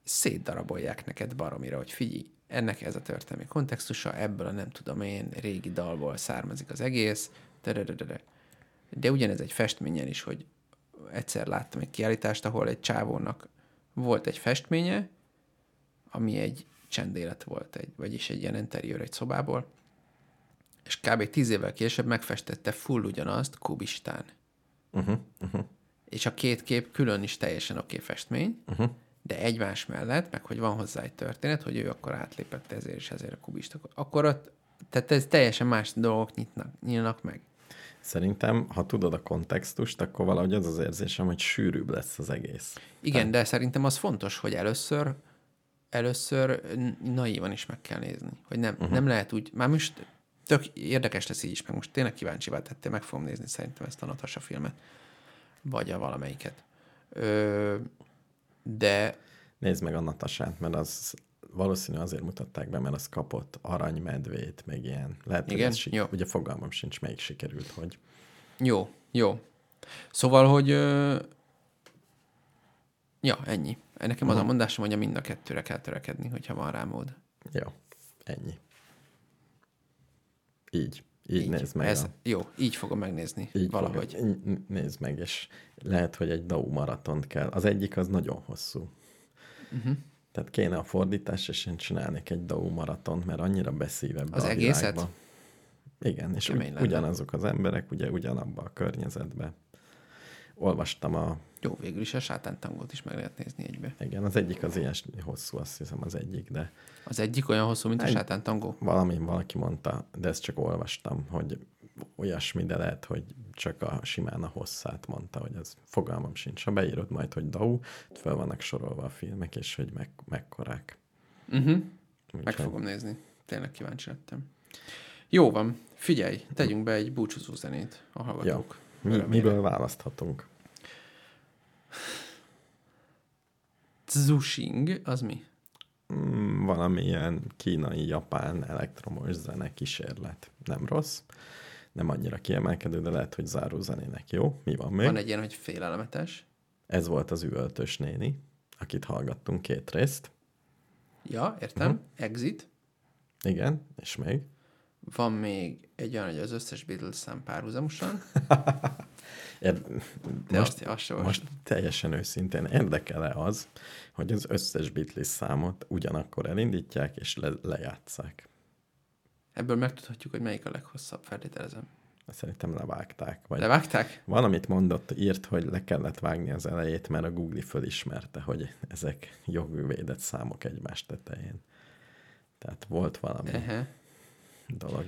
Speaker 1: szétdarabolják neked baromira, hogy figyelj, ennek ez a történelmi kontextusa, ebből a nem tudom én, régi dalból származik az egész, de ugyanez egy festményen is, hogy egyszer láttam egy kiállítást, ahol egy csávónak volt egy festménye, ami egy csendélet volt, egy, vagyis egy ilyen interiőr egy szobából, és kb. tíz évvel később megfestette full ugyanazt kubistán.
Speaker 2: Uh-huh, uh-huh.
Speaker 1: És a két kép külön is teljesen oké okay festmény, uh-huh. De egymás mellett, meg hogy van hozzá egy történet, hogy ő akkor átlépett ezért és ezért a kubist. Akkor ott, tehát ez teljesen más dolgok nyitnak, nyílnak meg.
Speaker 2: Szerintem, ha tudod a kontextust, akkor valahogy az az érzésem, hogy sűrűbb lesz az egész.
Speaker 1: Igen, de szerintem az fontos, hogy először először naívan is meg kell nézni. Hogy nem, uh-huh. nem lehet úgy, már most tök érdekes lesz így is, meg most tényleg kíváncsivá tettél, meg fogom nézni szerintem ezt a Natasha filmet. Vagy a valamelyiket. Ö, de
Speaker 2: Nézd meg a Natasát, mert az valószínű azért mutatták be, mert az kapott aranymedvét, meg ilyen. Lehet, hogy
Speaker 1: Igen?
Speaker 2: ez sik-
Speaker 1: Jó.
Speaker 2: ugye fogalmam sincs, melyik sikerült, hogy.
Speaker 1: jó, jó. Szóval, hogy ö, ja, ennyi. Nekem az a mondásom, hogy a mind a kettőre kell törekedni, hogyha van rá mód.
Speaker 2: Jó, ennyi. Így. Így, így nézd meg.
Speaker 1: Ez,
Speaker 2: a...
Speaker 1: Jó, így fogom megnézni
Speaker 2: Így
Speaker 1: valahogy.
Speaker 2: Fog, így nézd meg, és lehet, hogy egy DAU maratont kell. Az egyik az nagyon hosszú. Uh-huh. Tehát kéne a fordítás, és én csinálnék egy DAU maraton, mert annyira beszív ebbe
Speaker 1: Az
Speaker 2: a
Speaker 1: egészet?
Speaker 2: világba. Igen, és ugy, ugyanazok az emberek, ugye ugyanabba a környezetbe. Olvastam a,
Speaker 1: Jó, végül is a sátántangót is meg lehet nézni egybe.
Speaker 2: igen, az egyik az ilyen hosszú, azt hiszem az egyik, de
Speaker 1: Az egyik olyan hosszú, mint a
Speaker 2: Egy-
Speaker 1: sátántangó?
Speaker 2: valami valaki mondta, de ezt csak olvastam, hogy olyasmi, de lehet, hogy csak a simán a hosszát mondta, hogy ez fogalmam sincs. Ha beírod majd, hogy DAU, fel vannak sorolva a filmek, és hogy meg, mekkorák.
Speaker 1: Uh-huh. Meg fogom nézni. Tényleg kíváncsi lettem. Jó van, figyelj, tegyünk be egy búcsúzó zenét a hallgatók.
Speaker 2: Mi,
Speaker 1: örömére.
Speaker 2: miből választhatunk?
Speaker 1: Zushing, az mi?
Speaker 2: Mm, valamilyen kínai-japán elektromos zene kísérlet. Nem rossz, nem annyira kiemelkedő, de lehet, hogy záró zenének jó. Mi van még?
Speaker 1: Van egy ilyen, hogy félelmetes.
Speaker 2: Ez volt az üvöltös néni, akit hallgattunk két részt.
Speaker 1: Ja, értem. Uh-huh. Exit.
Speaker 2: Igen, és még?
Speaker 1: Van még egy olyan, hogy az összes Beatles szám párhuzamosan. De
Speaker 2: most,
Speaker 1: azt, azt
Speaker 2: most teljesen őszintén érdekel-e az, hogy az összes Beatles számot ugyanakkor elindítják és le, lejátszák?
Speaker 1: Ebből megtudhatjuk, hogy melyik a leghosszabb, feltételezem.
Speaker 2: Szerintem levágták. Vagy
Speaker 1: Levágták?
Speaker 2: Van, amit mondott, írt, hogy le kellett vágni az elejét, mert a Google fölismerte, hogy ezek jogvédett számok egymás tetején. Tehát volt valami
Speaker 1: Ehe.
Speaker 2: Dolog.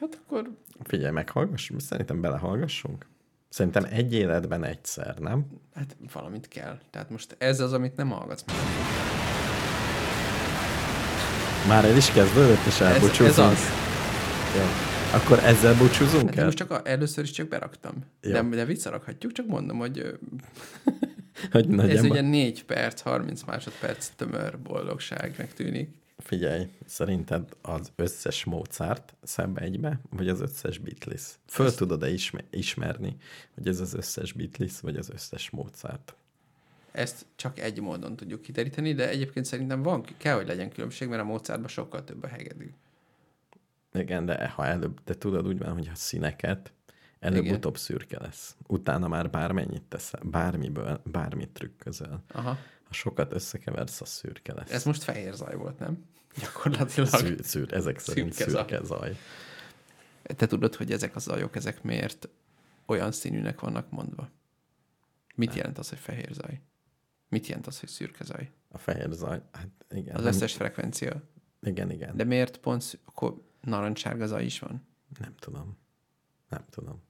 Speaker 1: Hát akkor
Speaker 2: Figyelj, meghallgassunk, szerintem belehallgassunk. Szerintem egy életben egyszer, nem?
Speaker 1: hát valamit kell. Tehát most ez az, amit nem hallgatsz.
Speaker 2: Már el is kezdődött, és
Speaker 1: Ez,
Speaker 2: elbúcsúzunk.
Speaker 1: ez az.
Speaker 2: Jó. Akkor ezzel búcsúzunk
Speaker 1: Hát
Speaker 2: el?
Speaker 1: most csak a, először is csak beraktam.
Speaker 2: Jó.
Speaker 1: De, de visszarakhatjuk, csak mondom, hogy
Speaker 2: Hogy
Speaker 1: ez ugye 4 perc, 30 másodperc tömör boldogságnak tűnik.
Speaker 2: Figyelj, szerinted az összes Mozart szebb egybe, vagy az összes Beatles? Föl tudod-e isme- ismerni, hogy ez az összes Beatles, vagy az összes Mozart?
Speaker 1: Ezt csak egy módon tudjuk kideríteni, de egyébként szerintem van, kell, hogy legyen különbség, mert a Mozartban sokkal több a hegedű.
Speaker 2: Igen, de ha előbb, de tudod úgy van, hogy ha színeket, előbb-utóbb szürke lesz. Utána már bármennyit teszel, bármiből, bármit trükközöl.
Speaker 1: Aha.
Speaker 2: Sokat összekeversz, az szürke lesz.
Speaker 1: Ez most fehér zaj volt, nem? Gyakorlatilag.
Speaker 2: Szűr, szűr, ezek szerint
Speaker 1: Szürke
Speaker 2: szürke,
Speaker 1: zaj.
Speaker 2: zaj.
Speaker 1: Te tudod, hogy ezek a zajok, ezek miért olyan színűnek vannak mondva? Mit jelent az, hogy fehér zaj? Mit jelent az, hogy szürke zaj?
Speaker 2: A fehér zaj, hát igen.
Speaker 1: Az
Speaker 2: nem-
Speaker 1: összes frekvencia.
Speaker 2: Igen, igen.
Speaker 1: De miért pont szü- akkor narancssárga zaj is van?
Speaker 2: Nem tudom. Nem tudom.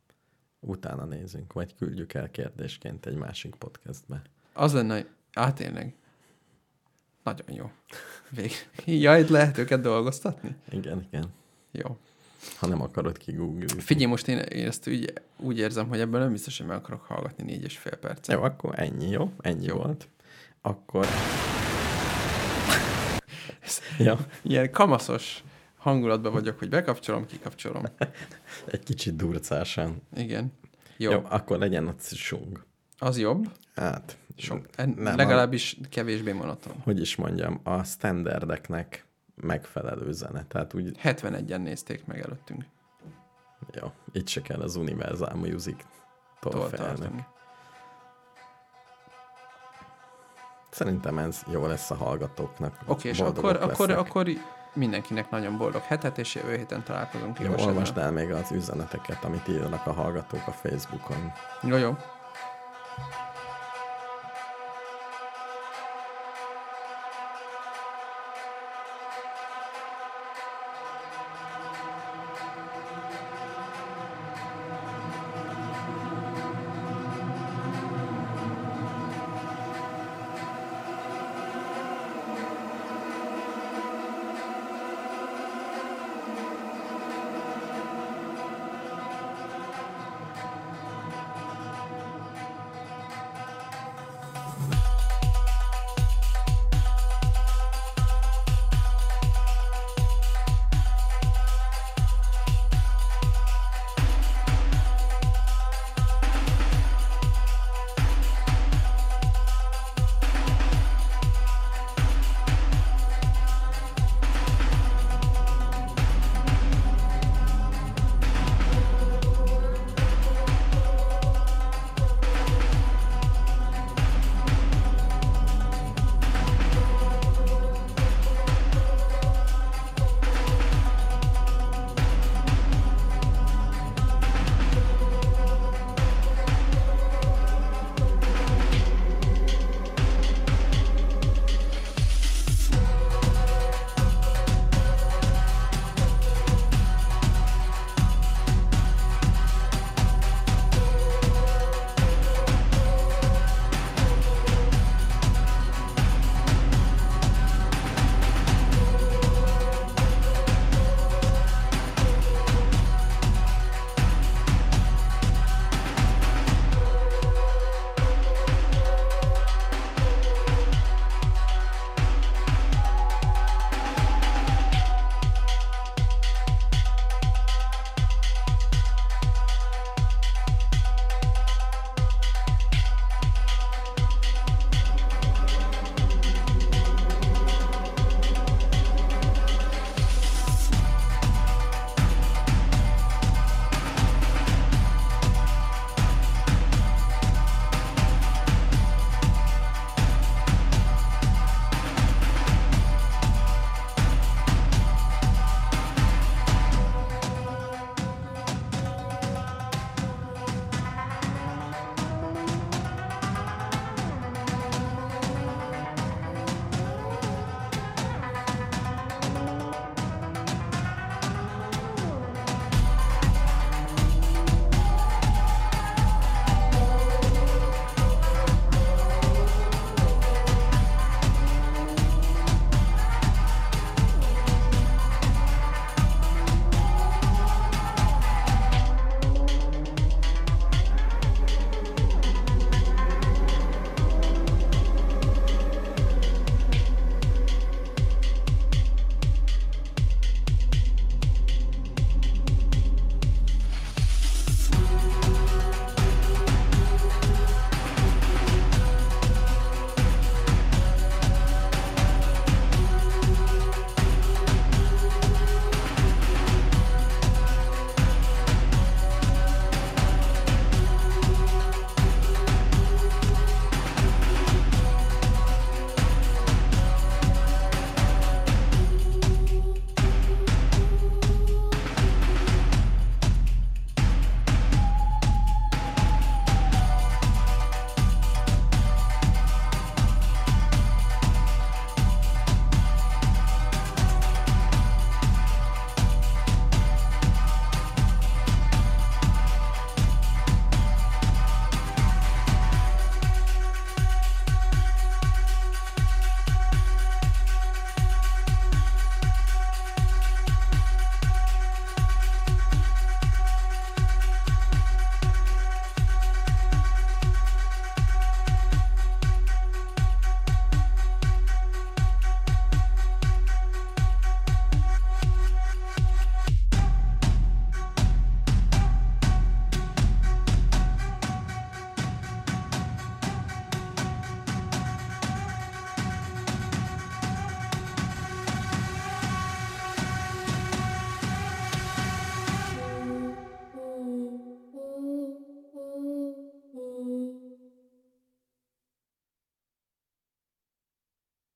Speaker 2: Utána nézünk, vagy küldjük el kérdésként egy másik podcastbe.
Speaker 1: Az lenne. Á, tényleg. Nagyon jó. Vég. Ja, itt lehet őket dolgoztatni?
Speaker 2: Igen, igen.
Speaker 1: Jó.
Speaker 2: Ha nem akarod kigooglizni.
Speaker 1: Figyelj, most én, én ezt úgy, úgy érzem, hogy ebből nem biztos, hogy meg akarok hallgatni négy és fél percet.
Speaker 2: Jó, akkor ennyi, jó? Ennyi
Speaker 1: Jó.
Speaker 2: volt. Akkor... ja,
Speaker 1: Ilyen kamaszos hangulatban vagyok, hogy bekapcsolom, kikapcsolom.
Speaker 2: egy kicsit durcásan.
Speaker 1: Igen.
Speaker 2: Jó,
Speaker 1: Jó.
Speaker 2: jó akkor legyen a sung.
Speaker 1: Az jobb.
Speaker 2: Hát,
Speaker 1: Sok.
Speaker 2: nem,
Speaker 1: Nem, legalábbis kevésbé monoton.
Speaker 2: A, hogy is mondjam, a standardeknek megfelelő zene. Tehát úgy,
Speaker 1: 71-en nézték meg előttünk.
Speaker 2: jó, itt se kell az Universal Music-tól
Speaker 1: tartani.
Speaker 2: Szerintem ez jó lesz a hallgatóknak.
Speaker 1: Oké, és
Speaker 2: Boldogok
Speaker 1: akkor, akkor,
Speaker 2: lesznek.
Speaker 1: akkor mindenkinek nagyon boldog hetet, és jövő héten találkozunk.
Speaker 2: Jó, olvasd el még az üzeneteket, amit írnak a hallgatók a Facebookon.
Speaker 1: Jó, jó.